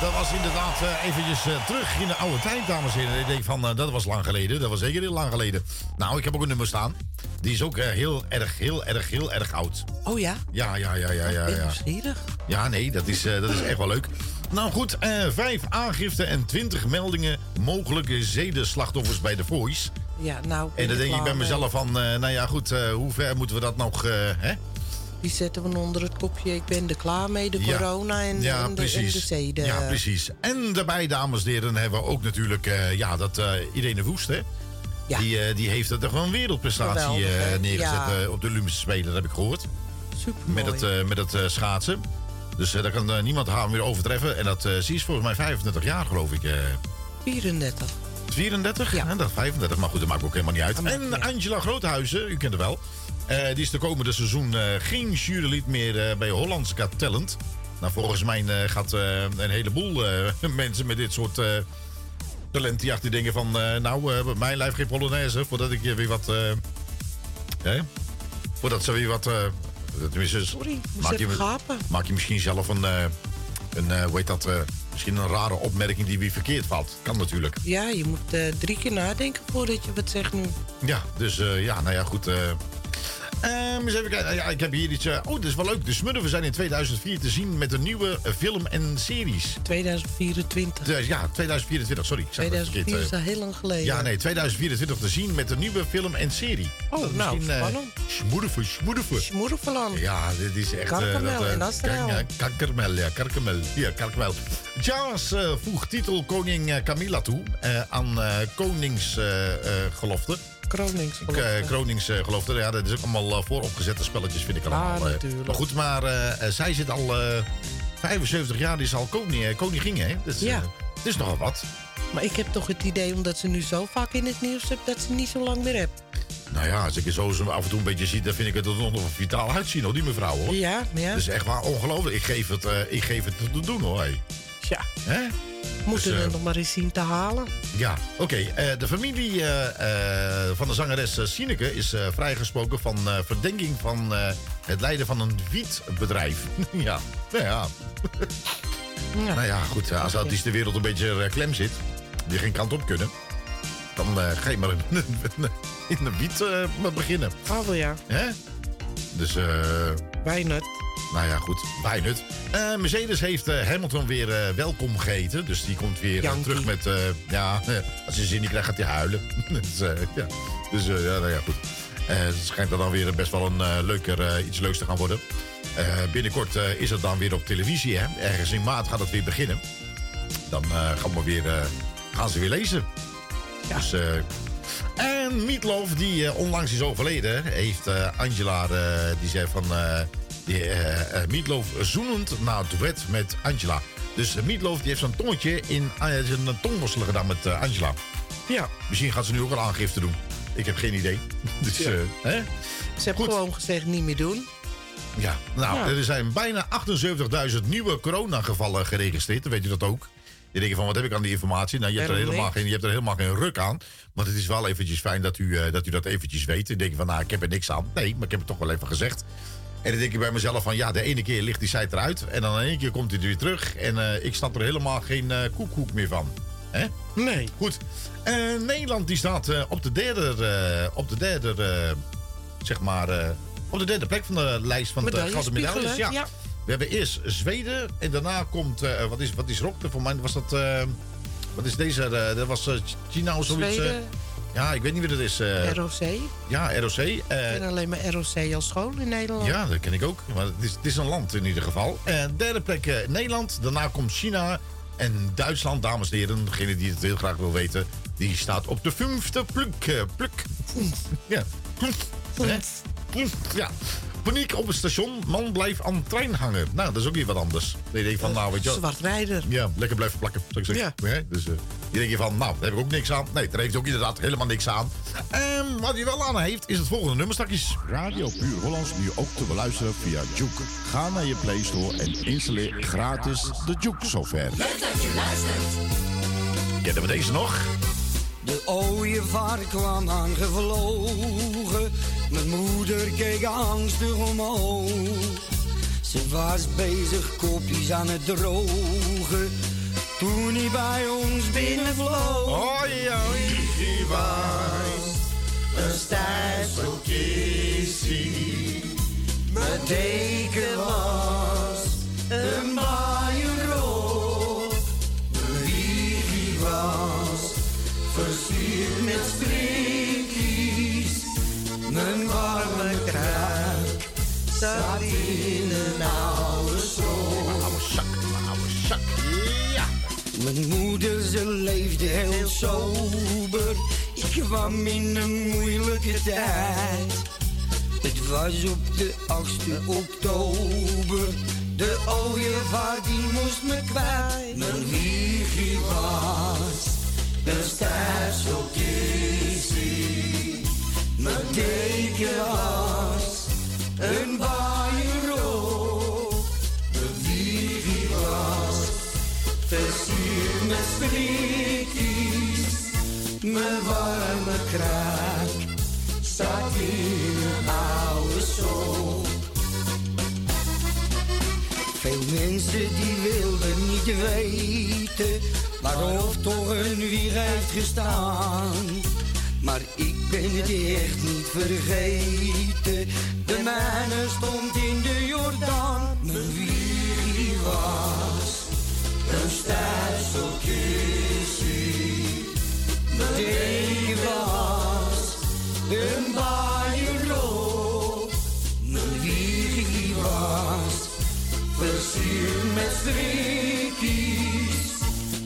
dat was inderdaad eh, eventjes eh, terug in de oude tijd, dames en heren. Ik denk van, eh, dat was lang geleden. Dat was zeker heel lang geleden. Nou, ik heb ook een nummer staan. Die is ook heel erg, heel erg, heel erg oud. Oh ja? Ja, ja, ja, ja, ja. Ja. nieuwsgierig? Ja, nee, dat is, dat is echt wel leuk. Nou goed, vijf aangiften en twintig meldingen mogelijke zedenslachtoffers bij The Voice. Ja, nou. En dan denk ik bij mezelf van, nou ja goed, hoe ver moeten we dat nog, hè? Die zetten we onder het kopje. Ik ben er klaar mee, de Ja. corona en, ja, en, de, en de zeden. Ja, precies. En daarbij, dames en heren, hebben we ook natuurlijk eh, ja, dat eh, Irene Woest, hè? Die, eh, die heeft er gewoon een wereldprestatie neergezet op de Olympische Spelen, dat heb ik gehoord. Super Met het, eh, met het schaatsen. Dus daar kan niemand haar meer overtreffen. En dat, ze is volgens mij 25 jaar, geloof ik. eh 34. 34? Ja. En dat 35, maar goed, dat maakt ook helemaal niet uit. Dat En. Angela Groothuizen, u kent haar wel. Eh, die is de komende seizoen eh, geen jurylid meer eh, bij Hollandse Got Talent. Nou, volgens mij gaat een heleboel mensen met dit soort talentjacht die denken van... nou, mijn lijf geen Polonaise, voordat ik je weer wat... hè? Voordat ze weer wat... tenminste, Sorry, maak je, gapen. maak je misschien zelf een... een hoe heet dat? misschien een rare opmerking die weer verkeerd valt. Kan natuurlijk. Ja, je moet drie keer nadenken voordat je wat zegt nu. Ja, dus ja, nou ja, goed. Ehm, eens even kijken. Ja, ik heb hier iets. eh, oh, dat is wel leuk. De Smurfen zijn in 2004 te zien met een nieuwe eh, film en series. 2024. Dus ja, 2024, sorry. Ik zeg het 2004 is verkeerd, al heel lang geleden. eh. ja, nee, 2024 te zien met een nieuwe film en serie. Oh, Dat nou, eh, spannend. Smoedefen, smoedefen. Smoedefeland. Ja, dit is echt... eh, Karkamel dat, eh, in kan- ja, Karkamel, ja, Karkamel. Charles eh, voegt titel koning eh, Camilla toe eh, aan eh koningsgelofte. Kroningsgelofte. Eh, Kroningsgelofte. Ja, dat is ook allemaal eh, vooropgezette spelletjes, vind ik allemaal. Ah, natuurlijk. Maar goed, maar zij zit al eh, 75 jaar, die is al koning, koningin, hè? Dus, Ja. het is nogal wat. Maar ik heb toch het idee, omdat ze nu zo vaak in het nieuws hebt, dat ze niet zo lang meer hebt. Nou ja, als ik er zo af en toe een beetje zie, dan vind ik het er nog vitaal uitzien, hoor, die mevrouw, hoor. Ja, ja. Dat is echt waar ongelooflijk. Ik geef het, ik geef het te doen, hoor. Hey. Ja. Hè? Moeten Dus, we eh, nog maar eens zien te halen. Ja, oké. eh, de familie eh, van de zangeres Sineke is vrijgesproken van verdenking van het leiden van een wietbedrijf. ja, nou ja. Nou ja, goed. Als dat is de wereld een beetje klem zit, die geen kant op kunnen, dan ga je maar in, in de wiet beginnen. Oh ja. Hè? Dus, eh. Wijnut. Nou ja, goed. Wijnut. Eh Mercedes heeft eh, Hamilton weer eh, welkom geheten. Dus die komt weer terug met... ja, als hij zin niet krijgt, gaat hij huilen. dus ja, dus, ja, nou ja, goed. Het schijnt dan weer best wel een leuker, iets leuks te gaan worden. Binnenkort is het dan weer op televisie. Hè? Ergens in maart gaat het weer beginnen. Dan gaan, we weer, gaan ze weer lezen. Dus, eh, en Meatloaf, die eh, onlangs is overleden, heeft eh, Angela, eh, die zei van... eh die, Meatloaf zoenend na het duet met Angela. Dus uh, Meatloaf die heeft zo'n tongetje in uh, zijn tongborstel gedaan met Angela. Ja. Misschien gaat ze nu ook wel aangifte doen. Ik heb geen idee. Dus, Ja. eh, hè? Ze hebben gewoon gezegd niet meer doen. Ja, nou, Ja. er zijn bijna 78.000 nieuwe coronagevallen geregistreerd. Weet u dat ook? Je denkt van, wat heb ik aan die informatie? Nou, je hebt, er Helemaal geen, je hebt er helemaal geen ruk aan. Want het is wel eventjes fijn dat u, eh, dat, u dat eventjes weet. Denk je van, nou, ik heb er niks aan. Nee, maar ik heb het toch wel even gezegd. En dan denk ik bij mezelf van, ja, de ene keer ligt die site eruit. En dan in één keer komt hij er weer terug. En eh, ik snap er helemaal geen eh koekhoek meer van. Hè? Nee. Goed. Nederland die staat op de derde, op de derde zeg maar, op de derde plek van de lijst van de gouden medailles. Ja. ja. We hebben eerst Zweden en daarna komt, eh, wat, is, wat is Rokte? Voor mij was dat, eh, wat is deze? eh, dat was China of zoiets. Zweden, ja, ik weet niet wie dat is. ROC. ja, ROC. Ik ken alleen maar ROC als school in Nederland. ja, dat ken ik ook. Maar het is, het is een land in ieder geval. Derde plek Nederland. Daarna komt China. En Duitsland, dames en heren. Degene die het heel graag wil weten. Die staat op de vijfde pluk. pluk. Ja. Ja. Paniek op het station. Man blijft aan de trein hangen. Nou, dat is ook weer wat anders. Dan denk je van, nou, weet je wel. Zwartrijder. Ja, lekker blijven plakken, zou ik zeggen. Ja. Dus eh die denk je van, nou, daar heb ik ook niks aan. Nee, daar heeft hij ook inderdaad helemaal niks aan. En wat hij wel aan heeft, is het volgende nummer straks. Radio Puur Hollands nu ook te beluisteren via Juke. Ga naar je Play Store en installeer gratis de Juke software. Kennen we deze nog? De ooievaar kwam aangevlogen. Mijn moeder keek angstig omhoog. Ze was bezig kopjes aan het drogen. toen hij bij ons binnenvloog. Hoi, hoi. Wie was een stijfselkissie. Mijn deken was een bijenrol. Mijn wiegje was versierd met strikjes. Mijn warme kruik zat in een oude school. Oude zak, mijn oude zak. Ja. Mijn moeder, ze leefde heel sober. Ik kwam in een moeilijke tijd. Het was op de 8e oktober. De ooievaar die moest me kwijt. Mijn wiegje was een stijfselkissie. Mijn deken was een bijenrol. Mijn wiegje was versierd met strikjes. Mijn warme kraak zat in een oude soep. Veel mensen die wilden niet weten waarop toch een wieg heeft gestaan. Maar ik ben het echt niet vergeten. De mijne stond in de Jordaan. Mijn wieg was een stijfselkissie. Mijn deken was een bijenrol. Mijn wiegje was versierd met strikjes.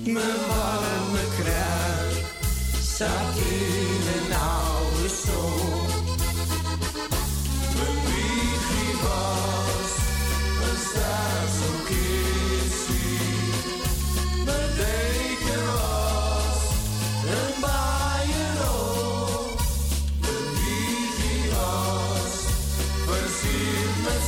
Mijn warme kruik zat in een oude stoel. Mijn wiegje was een stijfselkissie. Mijn deken was een bijenrol. Mijn wiegje was versierd met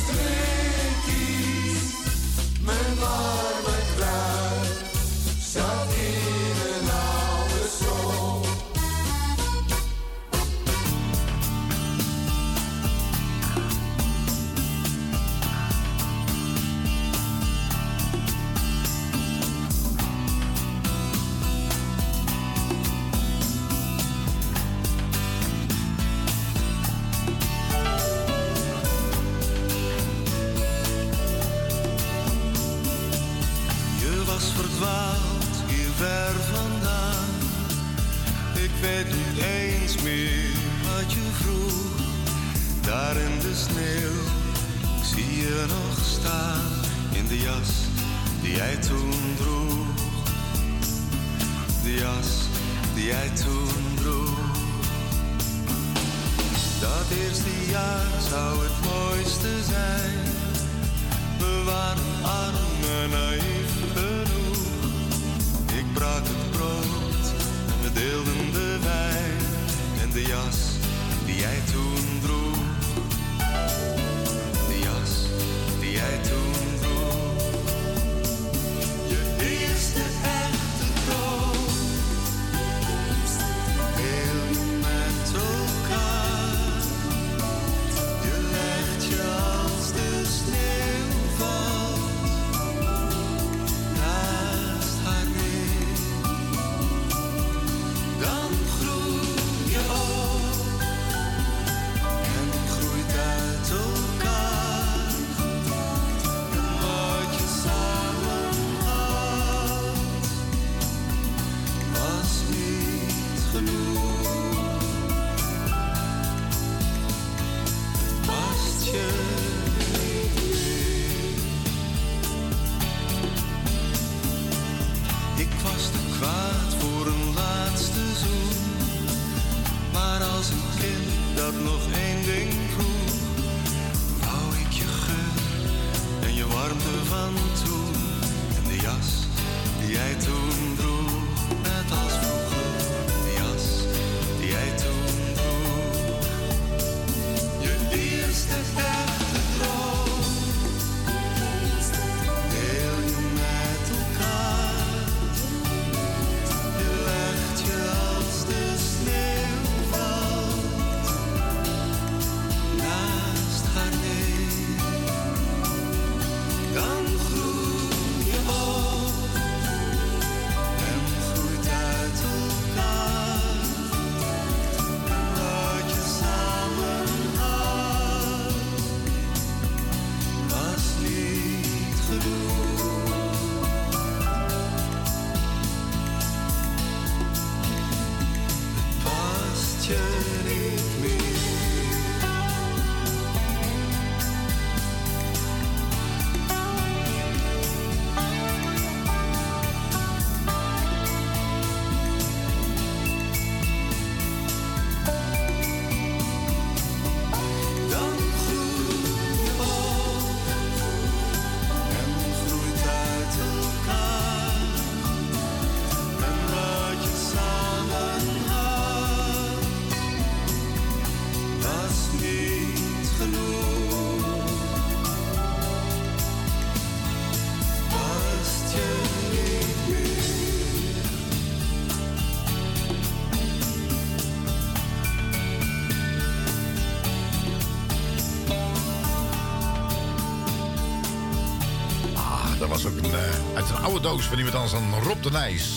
doos van iemand anders dan Rob de Nijs.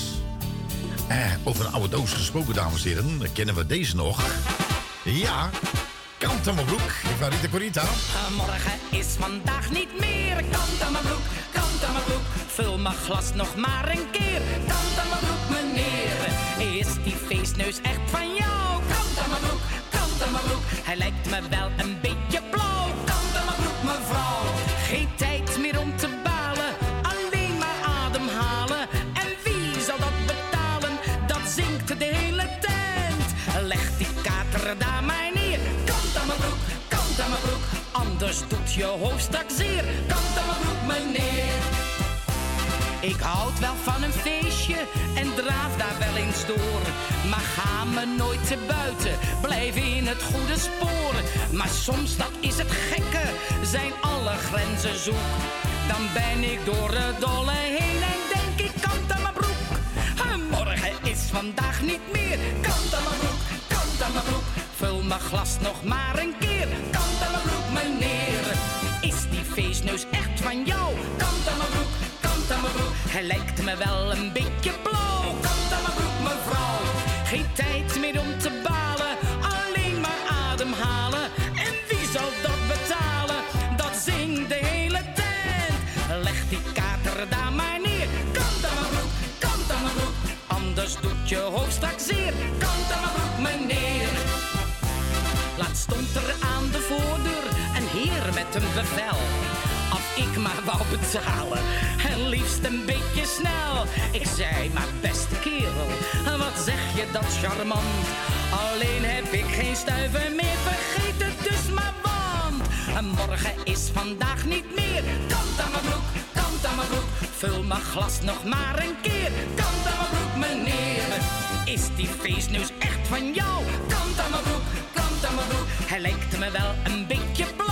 Eh, over een oude doos gesproken, dames en heren. Kennen we deze nog. Ja, kant aan mijn broek. Rita Corita. Morgen is vandaag niet meer. Kant aan mijn broek, kant aan mijn broek. Vul mijn glas nog maar een keer. Kant aan mijn broek, meneer. Is die feestneus echt van jou? Kant aan mijn broek, kant aan mijn broek. Hij lijkt me wel Anders doet je hoofd straks zeer. Kant aan mijn broek, meneer. Ik houd wel van een feestje en draaf daar wel eens door. Maar ga me nooit te buiten, blijf in het goede spoor. Maar soms, dat is het gekke, zijn alle grenzen zoek. Dan ben ik door het dolle heen en denk ik kant aan mijn broek. En morgen is vandaag niet meer. Kant aan mijn broek, kant aan mijn broek. Vul mijn glas nog maar een keer. Kant aan mijn broek, meneer. Feestneus echt van jou? Kant aan mijn broek, kant aan mijn broek. Hij lijkt me wel een beetje blauw. Kant aan mijn broek, mevrouw. Geen tijd meer om te balen. Alleen maar ademhalen. En wie zal dat betalen? Dat zingt de hele tent. Leg die kater daar maar neer. Kant aan mijn broek, kant aan mijn broek. Anders doet je hoofd straks zeer. Kant aan mijn broek, meneer. Laatst stond er aan met een bevel. Als ik maar wou betalen, en liefst een beetje snel. Ik zei, maar beste kerel, wat zeg je dat charmant? Alleen heb ik geen stuiver meer, vergeet het dus maar want. En morgen is vandaag niet meer, kant aan mijn broek, kant aan mijn broek. Vul mijn glas nog maar een keer, kant aan mijn broek meneer. Is die feestneus echt van jou? Kant aan mijn broek, kant aan mijn broek. Hij lijkt me wel een beetje blauw.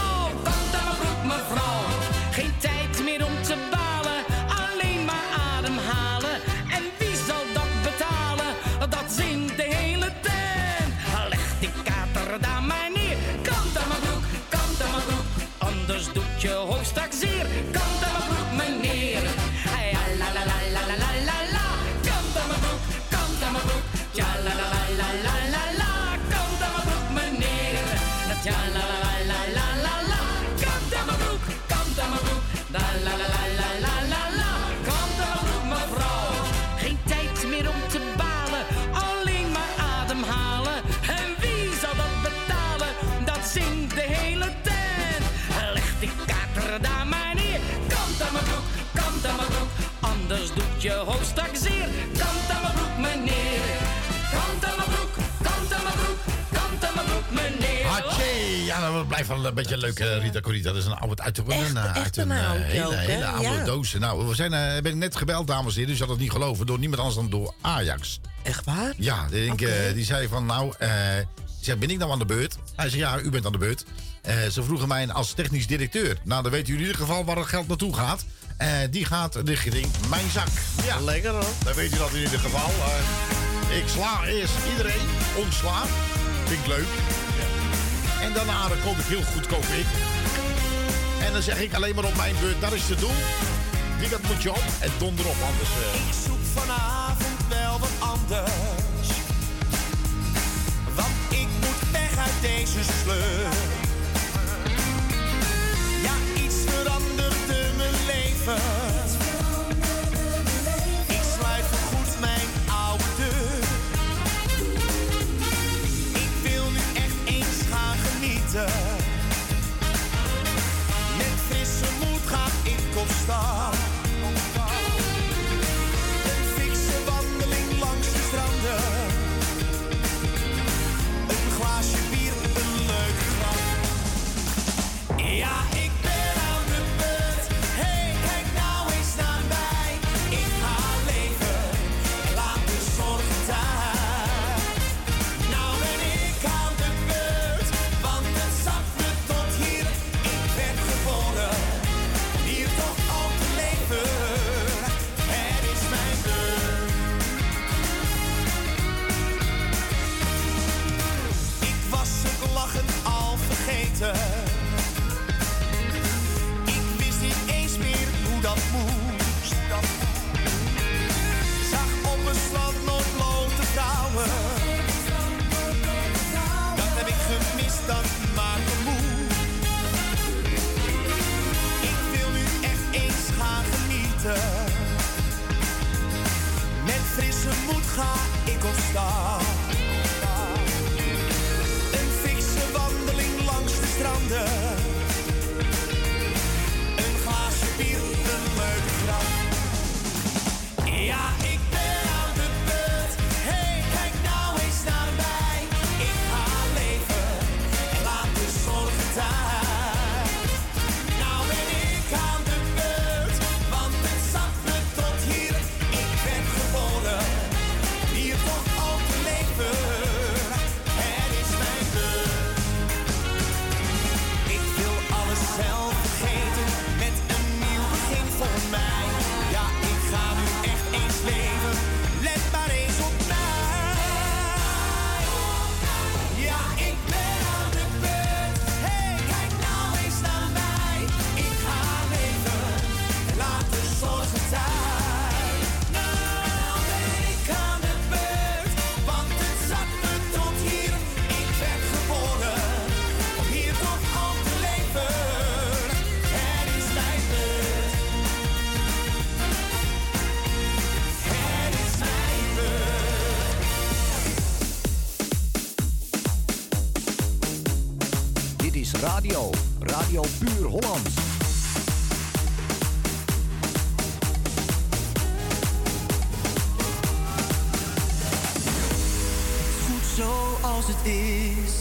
Je hoofd straks zeer. Kant aan mijn broek, meneer. Kant aan mijn broek, kant aan mijn broek. Kant aan mijn broek, meneer. Hatje! Ja, dat blijft wel een beetje leuk, eh, Rita Corita. Dat is een oude uit, een, eh, uit een, eh, oudje hele, ook, hè? hele oude Ja. doos. Nou, we zijn, eh, ben net gebeld, dames en heren. Dus je had het niet geloven. Door niemand anders dan door Ajax. Echt waar? Ja, die, denk, eh, die zei van, nou, eh, zei, ben ik nou aan de beurt? Hij zei, ja, u bent aan de beurt. Eh, ze vroegen mij als technisch directeur. Nou, dan weten jullie in ieder geval waar het geld naartoe gaat. Eh, die gaat richting mijn zak. Ja. Lekker hoor. Dan weet je dat in ieder geval. Eh, ik sla eerst iedereen, ontsla. Vind ik leuk. En daarna dan koop ik heel goedkoop in. En dan zeg ik alleen maar op mijn beurt, dat is te doen. Die dat moet je op en donder op, anders... eh, Ik zoek vanavond wel wat anders. Want ik moet weg uit deze sleur. Ja, iets veranderde mijn never Ik wist niet eens meer hoe dat moest. Zag op een strand nooit blote touwen. Dat heb ik gemist, dat maakt me moe. Ik wil nu echt eens gaan genieten. Met frisse moed ga ik op stap. wonder radio. Radio Puur Holland. Goed zoals het is,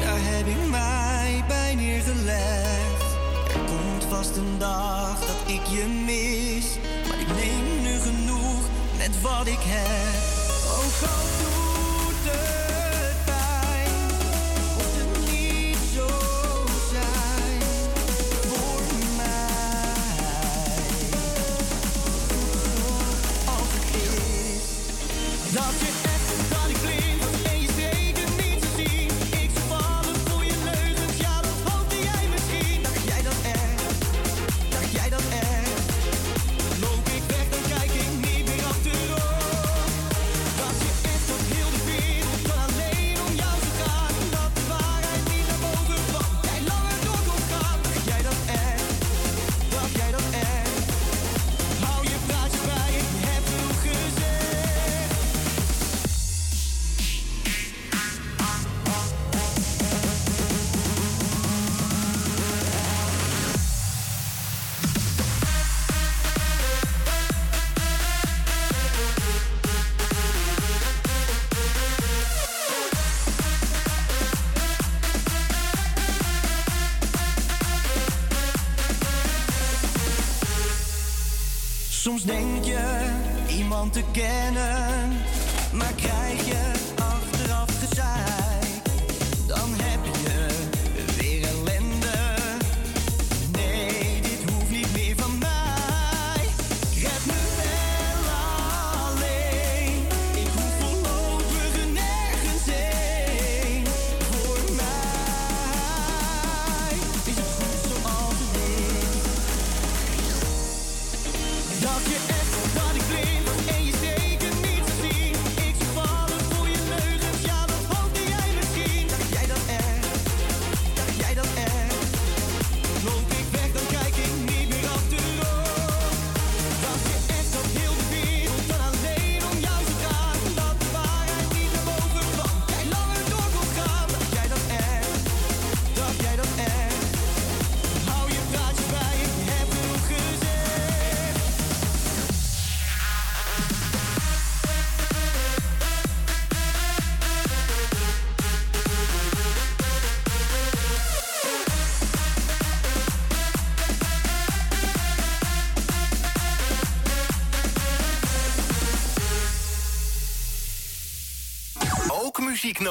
daar heb ik mij bij neergelegd. Er komt vast een dag dat ik je mis, maar ik neem nu genoeg met wat ik heb. Oh, God.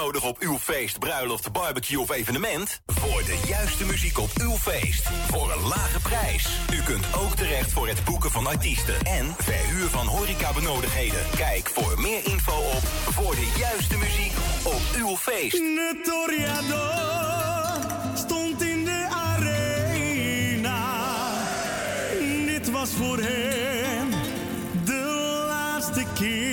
nodig op uw feest, bruiloft, barbecue of evenement? Voor de juiste muziek op uw feest. Voor een lage prijs. U kunt ook terecht voor het boeken van artiesten. En verhuur van horecabenodigheden. Kijk voor meer info op Voor de juiste muziek op uw feest. Netoriador stond in de arena. Dit was voor hem de laatste keer.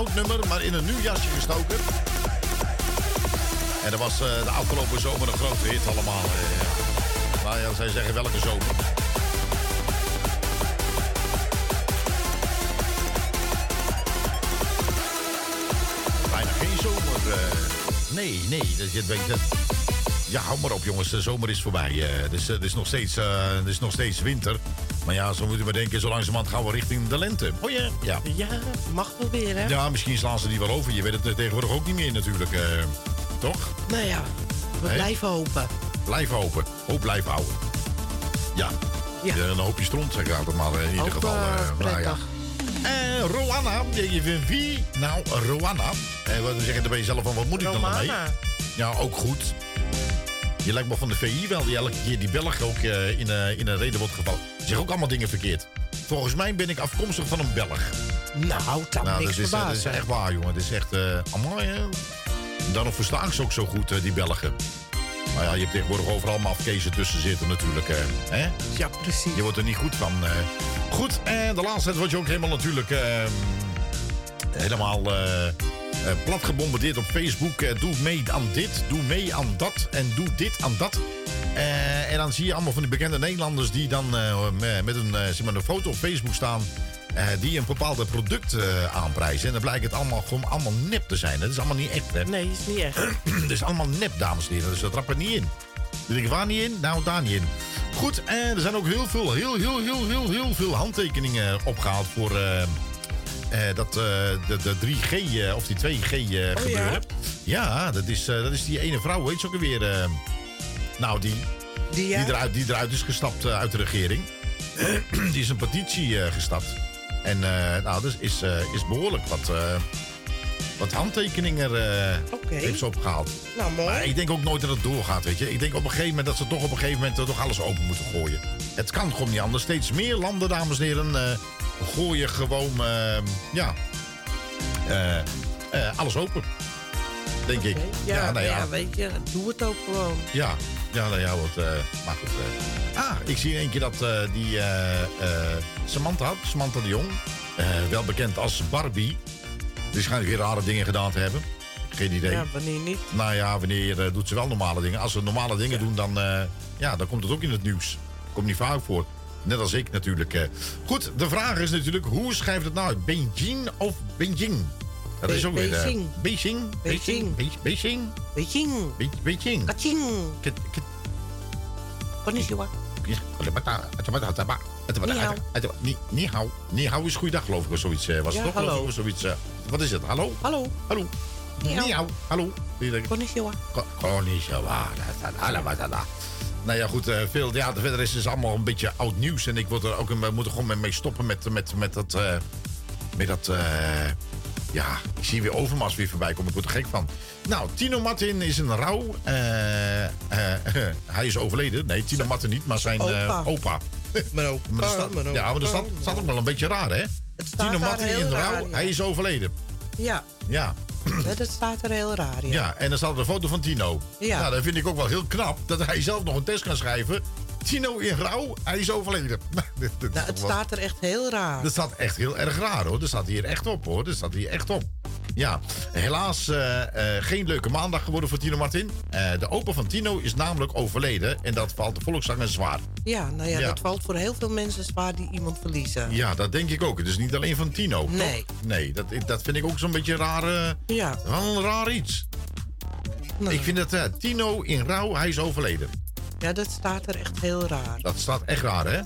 Oud nummer, maar in een nieuw jasje gestoken. En dat was eh, de afgelopen zomer een grote hit allemaal. eh, ja. Nou ja, je zeggen welke zomer. Bijna geen zomer. eh. nee, nee, dat je het weet. het. Ja, hou maar op jongens, de zomer is voorbij. eh. dus eh, het is, nog steeds, het is nog steeds winter. Maar ja, zo moeten we denken, zo langzamerhand gaan we richting de lente. Oh ja, ja. Ja, mag hè? Ja, misschien slaan ze die wel over. Je weet het eh, tegenwoordig ook niet meer natuurlijk. eh, toch? Nou ja, we blijven hopen. Blijf hopen. Hoop blijf houden. Ja. Ja. Een hoopje stront, zeg ik altijd maar eh, in ieder geval. nou ja. Eh, Roanna, je vindt wie? Nou, Roanna. Wat zeggen, dan ben je zelf van, wat moet ik dan mee? Ja, ook goed. Je lijkt me van de VI wel, die elke keer die Belg ook in, eh, in een reden wordt gevallen. Ze zeggen ook allemaal dingen verkeerd. Volgens mij ben ik afkomstig van een Belg. Nou, dat Nou, niks dat is, dat is echt waar, jongen. Dat is echt uh, amai, hè. Daarom verstaan ze ook zo goed, eh, die Belgen. Maar ja, je hebt tegenwoordig overal mafkezen tussen zitten natuurlijk. eh, hè? Ja, precies. Je wordt er niet goed van. Goed, en de laatste tijd word je ook helemaal natuurlijk... helemaal plat gebombardeerd op Facebook. Doe mee aan dit, doe mee aan dat en doe dit aan dat. Eh, en dan zie je allemaal van die bekende Nederlanders... die dan eh, me- met een, eh, zeg maar een foto op Facebook staan... eh, die een bepaald product aanprijzen. En dan blijkt het allemaal gewoon allemaal nep te zijn. Dat is allemaal niet echt, hè? Nee, is niet echt. Het is allemaal nep, dames en heren. Dus dat trapt er niet in. Dus ik waar niet in? Nou, daar niet in. Goed, en er zijn ook heel veel, heel, heel, heel, heel, heel veel handtekeningen opgehaald voor dat, de, de 3G eh, of die 2G eh, gebeuren. Ja, dat, is, dat is die ene vrouw, weet je ook alweer? nou, die, Die, die, ja? eruit, die eruit is gestapt eh, uit de regering. die is een petitie eh, gestapt. En eh, nou, dus is, eh, is behoorlijk wat, eh, wat handtekeningen eh heeft ze opgehaald. Nou, mooi. Maar ik denk ook nooit dat het doorgaat, weet je. Ik denk op een gegeven moment dat ze toch op een gegeven moment eh, toch alles open moeten gooien. Het kan gewoon niet anders. Steeds meer landen, dames en heren, eh, gooien gewoon, eh, ja, eh, eh, alles open. Denk ik. Ja, nou ja. weet je, doe het ook gewoon. ja, ja, nou ja, wat, eh, maar goed. eh. ah, ik zie in één keer dat eh, die eh, eh, Samantha, Samantha de Jong, wel bekend als Barbie, die schijnt weer rare dingen gedaan te hebben. Geen idee. Ja, wanneer niet? Nou ja, wanneer doet ze wel normale dingen. Als ze normale dingen doen, dan, ja, dan komt het ook in het nieuws. Komt niet vaak voor. Net als ik natuurlijk. Goed, de vraag is natuurlijk, hoe schrijft het nou uit? Beijing of Beijing? Dat is ook weer... eh, Beijing. Beijing. Beijing. Be- Beijing. Beijing. Be- Beijing. Kaching. Konnichiwa. Ni hao. Ni- Ni hao. Ni hao is goeiedag, geloof ik, of zoiets eh, was het toch? hallo. Of zoiets, eh, wat is het? Hallo? Hallo. Hallo. Ni hao. Ni hao. Hallo. Konnichiwa. Ko- Konnichiwa. Nou ja, goed, veel, ja, verder is het allemaal een beetje oud nieuws. En ik word er ook, we moeten gewoon mee stoppen met, met, met dat... eh, met dat eh, ja, ik zie weer Overmars weer voorbij komen. Ik word er gek van. Nou, Tino Martin is een rouw. eh, eh, hij is overleden. Nee, Tino Martin niet, maar zijn eh, Opa. opa. Mijn opa. Maar dat staat, mijn ja, maar dat staat, ook wel een beetje raar, hè? staat Tino Martin in raar, rouw, ja. hij is overleden. Ja, Ja. dat staat er heel raar in. Ja, en dan staat er een foto van Tino. Ja. Nou, dat vind ik ook wel heel knap dat hij zelf nog een test kan schrijven. Tino in rouw, hij is overleden. Nou, dit- dit is Nou, het wel- staat er echt heel raar. Dat staat echt heel erg raar hoor. Dat staat hier echt op hoor. Dat staat hier echt op. Ja, helaas eh, eh, geen leuke maandag geworden voor Tino Martin. Eh, de opa van Tino is namelijk overleden. En dat valt de volkszanger zwaar. Ja, nou ja, Ja. dat valt voor heel veel mensen zwaar die iemand verliezen. Ja, dat denk ik ook. Het is niet alleen van Tino. toch? Nee. Nee, dat, dat vind ik ook zo'n beetje raar. Ja. Wel een raar iets. Ik vind dat Tino in rouw, hij is overleden. Ja, dat staat er echt heel raar. Dat staat echt raar, hè?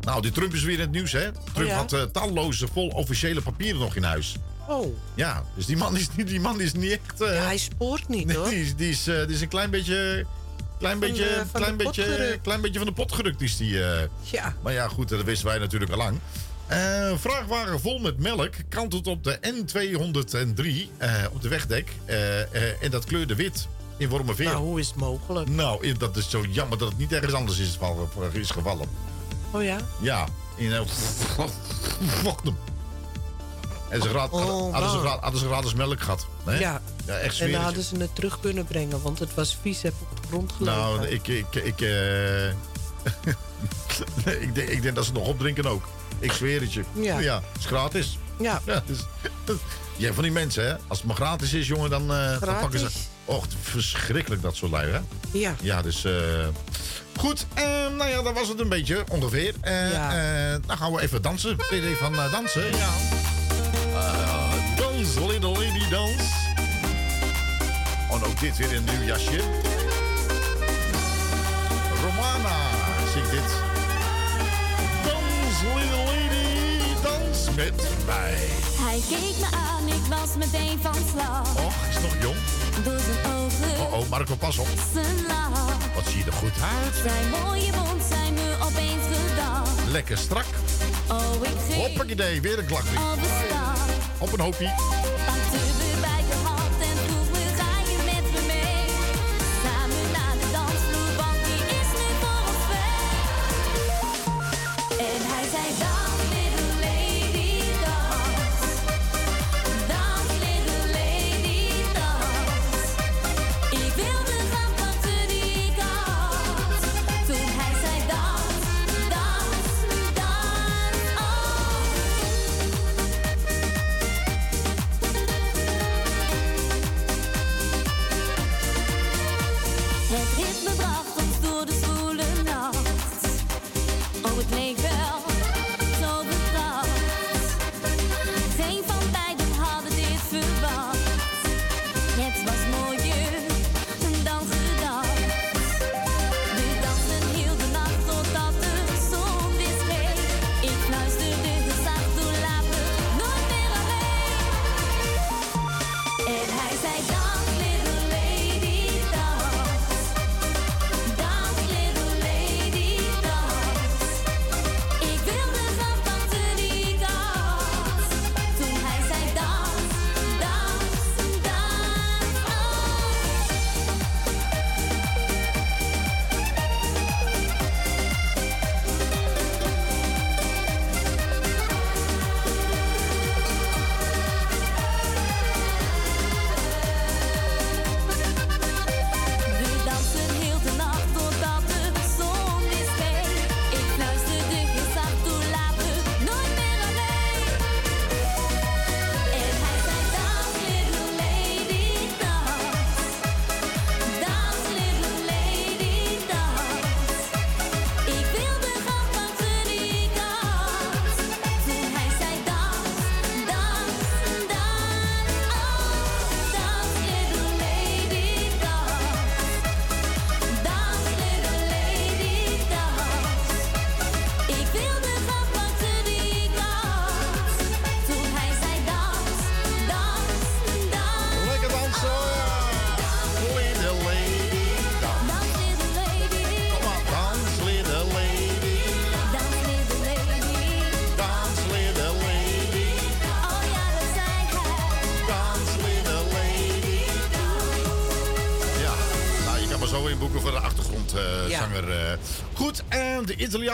Nou, die Trump is weer in het nieuws, hè? Trump ja? had eh, talloze vol officiële papieren nog in huis. Oh, Ja, dus die man is, niet- die man is niet echt... eh, ja, hij spoort niet hoor. die, is, die, is, eh, die is een klein beetje... Klein Van beetje, van klein, beetje, klein beetje van de pot gerukt is die. Ja. Maar ja, goed, dat wisten wij natuurlijk al lang. Vrachtwagen vol met melk kantelt op de N203 eh, op de wegdek. En dat kleurde wit in Wormerveer. Nou, hoe is het mogelijk? Nou, dat is zo jammer dat het niet ergens anders is, is gevallen. Oh ja? Ja. In uh, hem. En ze grad, oh, hadden, ze gratis, hadden ze gratis melk gehad. Nee? Ja. ja echt en dan hadden ze het terug kunnen brengen, want het was vies, heb op de grond gelegen. Nou, ik... ik, ik, uh... ik, denk, ik denk dat ze het nog opdrinken ook. Ik zweer het je. Ja. het is gratis. Ja. jij dus- van die mensen, hè? Als het maar gratis is, jongen, dan, uh, dan pakken ze... Och, verschrikkelijk dat soort lui, hè? Ja. Ja, dus... Uh, goed, uh, nou ja, dat was het een beetje, ongeveer. Uh, ja. Eh, dan gaan we even dansen. PD van dansen. Ja. dans, little lady, dans. En ook dit weer een nieuw jasje. Romana zing dit. Dans, little lady, dans met mij. Hij keek me aan, ik was meteen van slag. Och, is nog jong. Oh oh, Marco, pas op. Wat zie je er goed uit? Zijn mooie mond zijn me opeens gedaan. Lekker strak. Oh, ik Hoppakee, weer een klakbrief. Op een hoopje.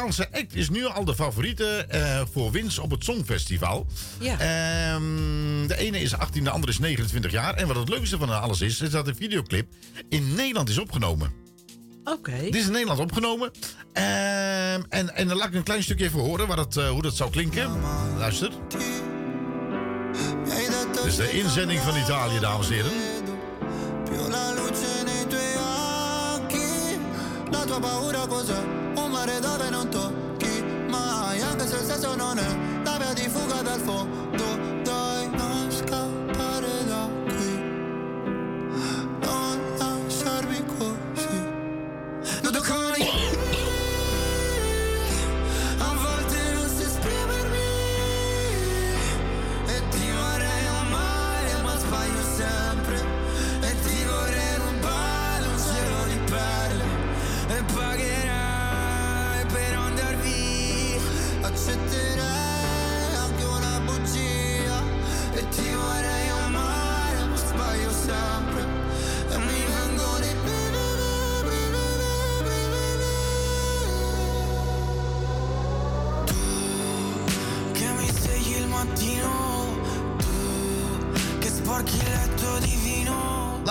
Amerikaanse act is nu al de favoriete eh, voor winst op het Songfestival. Ja. Ehm, de ene is 18, de andere is 29 jaar. En wat het leukste van alles is, is dat de videoclip in Nederland is opgenomen. Oké. Dit is in Nederland opgenomen. Ehm, en, en dan laat ik een klein stukje even horen eh, hoe dat zou klinken. Luister. Dit is de inzending van Italië, dames en heren. paura cosa? Un mare dove non tocco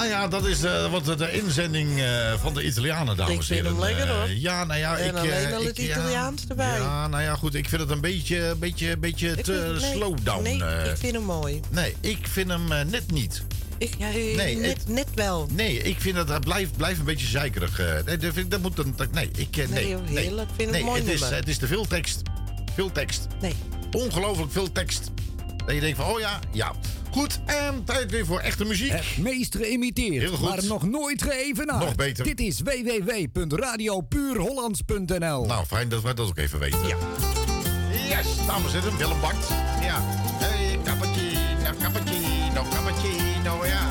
Nou ja, dat is eh, wat de inzending eh, van de Italianen, dames Ik en vind heren. hem lekker, Eh, hoor. ja, nou ja, En ik... alleen al ik- het ja, Italiaans erbij. Ja, nou ja, goed. Ik vind het een beetje, beetje, beetje Ik te vind- nee, slow down. Nee, ik vind hem mooi. nee, ik vind hem net niet. Ik, ja, Nee, net, het- net wel. Nee, ik vind dat hij blijft, blijft een beetje zeikerig. nee, dat, vind ik- dat moet dat- nee, ik, nee, Nee, joh, heerlijk. Ik vind het nee, mooi het is, het is te veel tekst. Veel tekst. Nee. Ongelooflijk veel tekst. Dat je denkt van, oh ja, ja. Goed, en tijd weer voor echte muziek. Het meest geïmiteerd, Heel goed. maar nog nooit geëvenaard. Nog beter. Dit is www.radiopuurhollands.nl Nou, fijn dat wij dat ook even weten. Ja. Yes, dames en heren, Willem Bart. Ja. Hey, cappuccino, cappuccino, cappuccino, ja.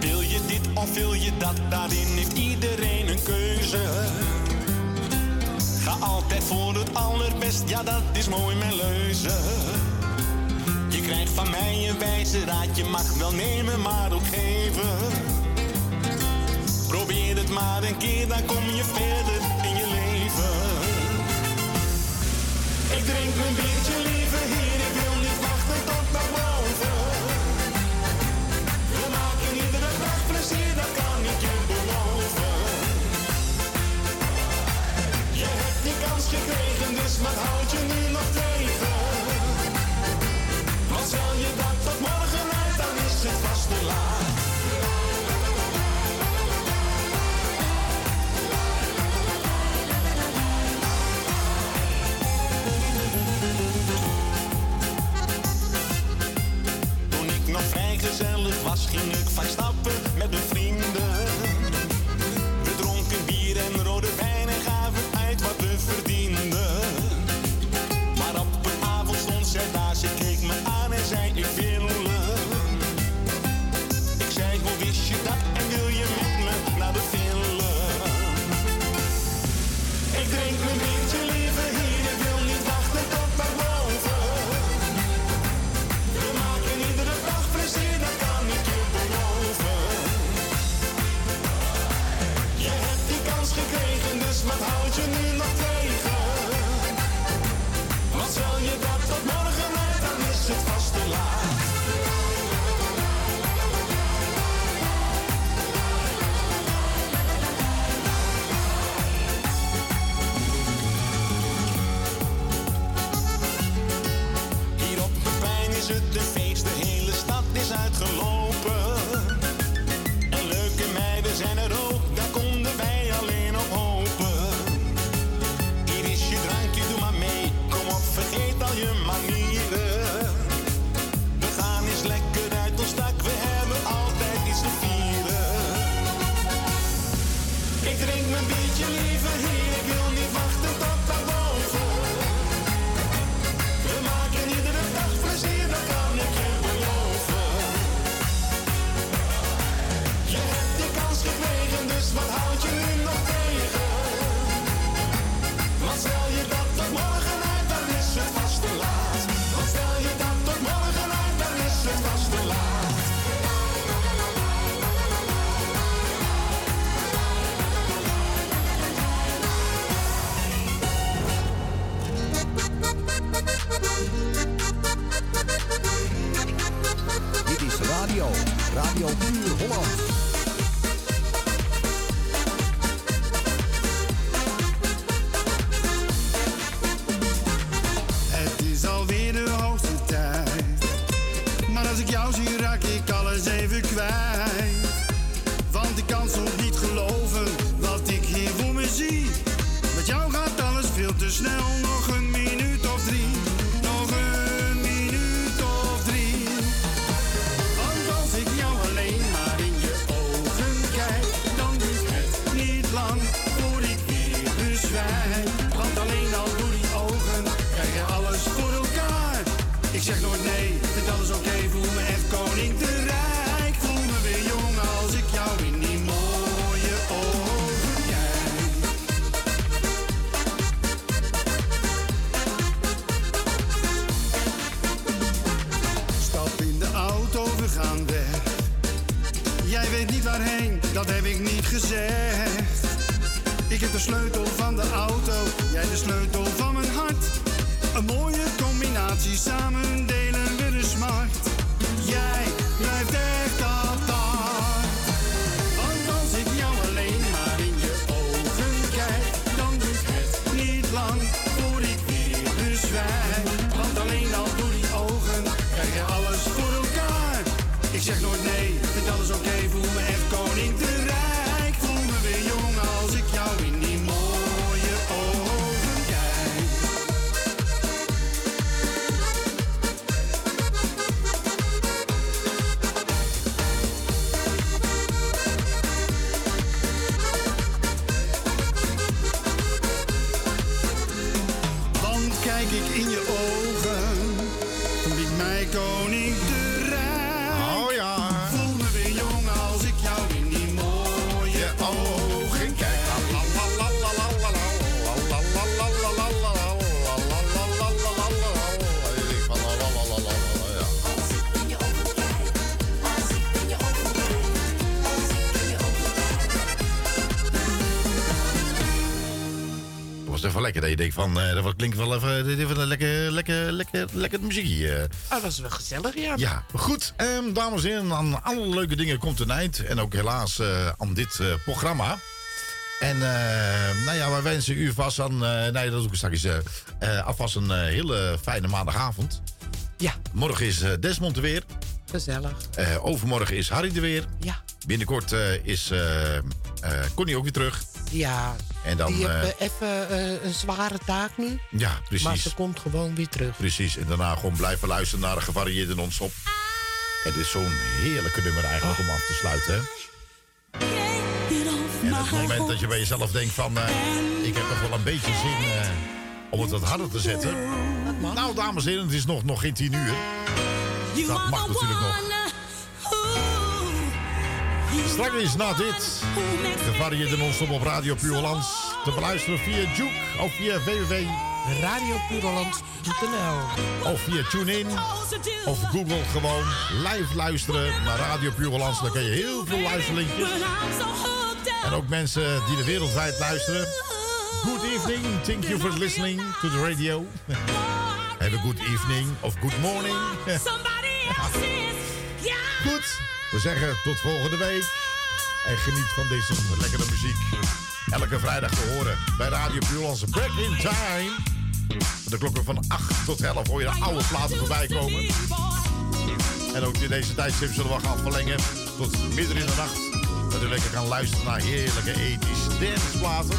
Wil je dit of wil je dat? Daarin heeft iedereen een keuze. Altijd voor het allerbest, ja dat is mooi mijn leuze. Je krijgt van mij een wijze raad, je mag wel nemen maar ook geven. Probeer het maar een keer, dan kom je verder in je leven. Ik drink mijn biertje wat houd je nu nog tegen? Want stel je dat tot morgen uit, dan is het vast te laat. Toen ik nog vrijgezellig was, ging ik vaak stappen Dat even dat je denkt van, eh, dat klinkt wel even, dit is een lekker, lekker, lekker, lekker muziekje. eh. Ah, dat was wel gezellig, ja. Ja, goed. ehm, dames en heren, aan alle leuke dingen komt een eind. En ook helaas eh, aan dit programma. En nou ja, wij wensen u vast aan, eh, nee, dat doe ik straks, alvast een hele fijne maandagavond. Ja. Morgen is Desmond er weer. Gezellig. Eh, overmorgen is Harry er weer. Ja. Binnenkort eh, is eh Connie ook weer terug. Ja, En dan, die even een zware taak nu. Ja, precies. Maar ze komt gewoon weer terug. Precies, en daarna gewoon blijven luisteren naar een gevarieerde non-stop. Het is zo'n heerlijke nummer eigenlijk om af te sluiten, hè? En het moment dat je bij jezelf denkt van... ik heb toch wel een beetje zin om het wat harder te zetten. Nou, dames en heren, het is nog, nog geen tien uur. Dat mag natuurlijk nog. Straks is na dit gevarieerde non-stop op Radio Puur Hollands te beluisteren via Juke of via www radiopuurholland.nl of via TuneIn of Google gewoon live luisteren naar Radio Puur Hollands. Dan kan je heel veel luisterlinkjes. En ook mensen die de wereldwijd luisteren. Good evening, thank you for listening to the radio. Have a good evening of good morning. Goed, we zeggen tot volgende week. En geniet van deze lekkere muziek. Elke vrijdag te horen bij Radio Puur Hollands Break in Time. De klokken van 8 tot 11 hoor je de oude platen voorbij komen. En ook in deze tijdstip zullen we gaan verlengen tot midden in de nacht. Dat u lekker kan luisteren naar heerlijke ethisch danceplaten.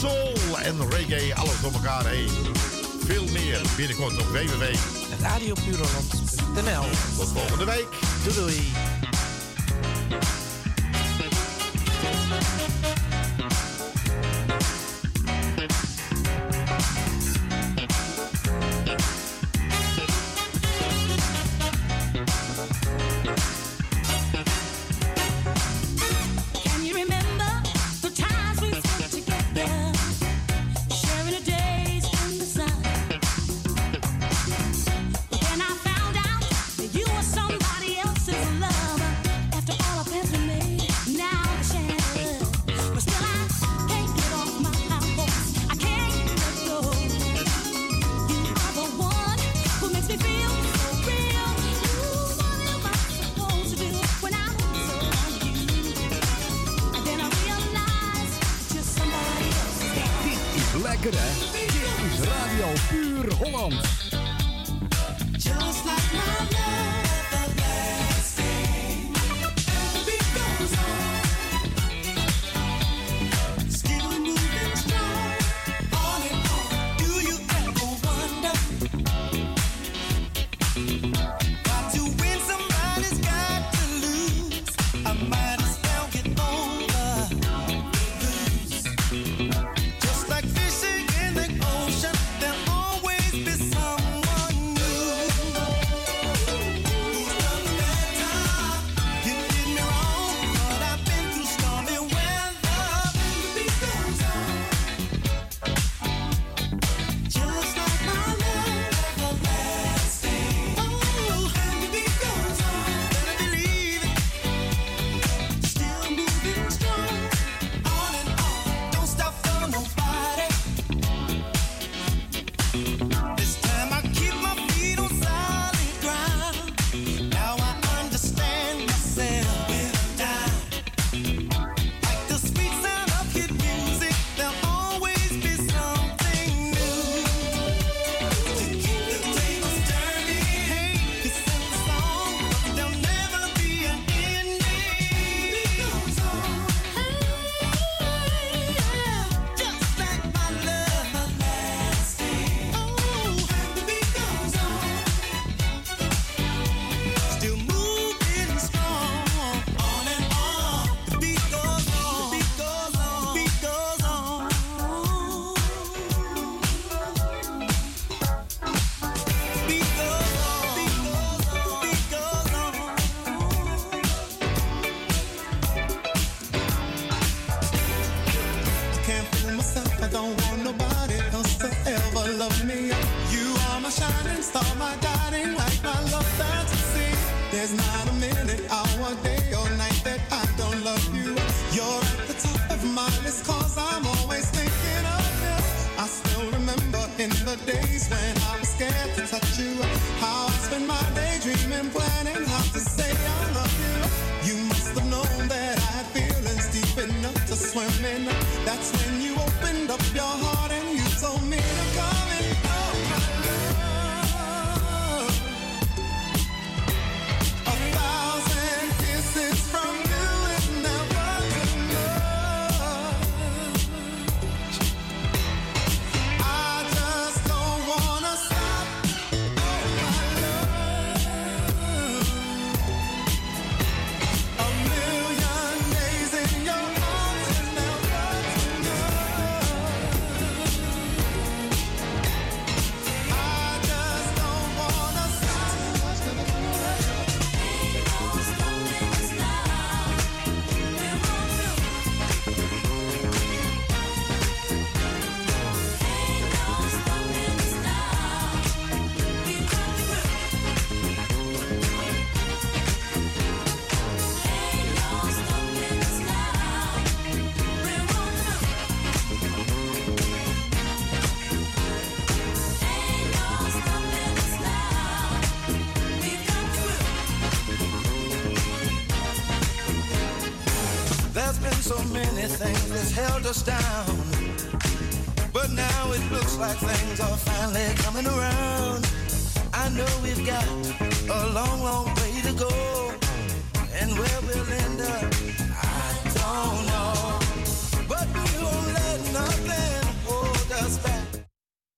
Soul en reggae, alles door elkaar heen. Veel meer binnenkort op www.radiopuurholland.nl Tot volgende week. Doei doei. us down. But now it looks like things are finally coming around. I know we've got a long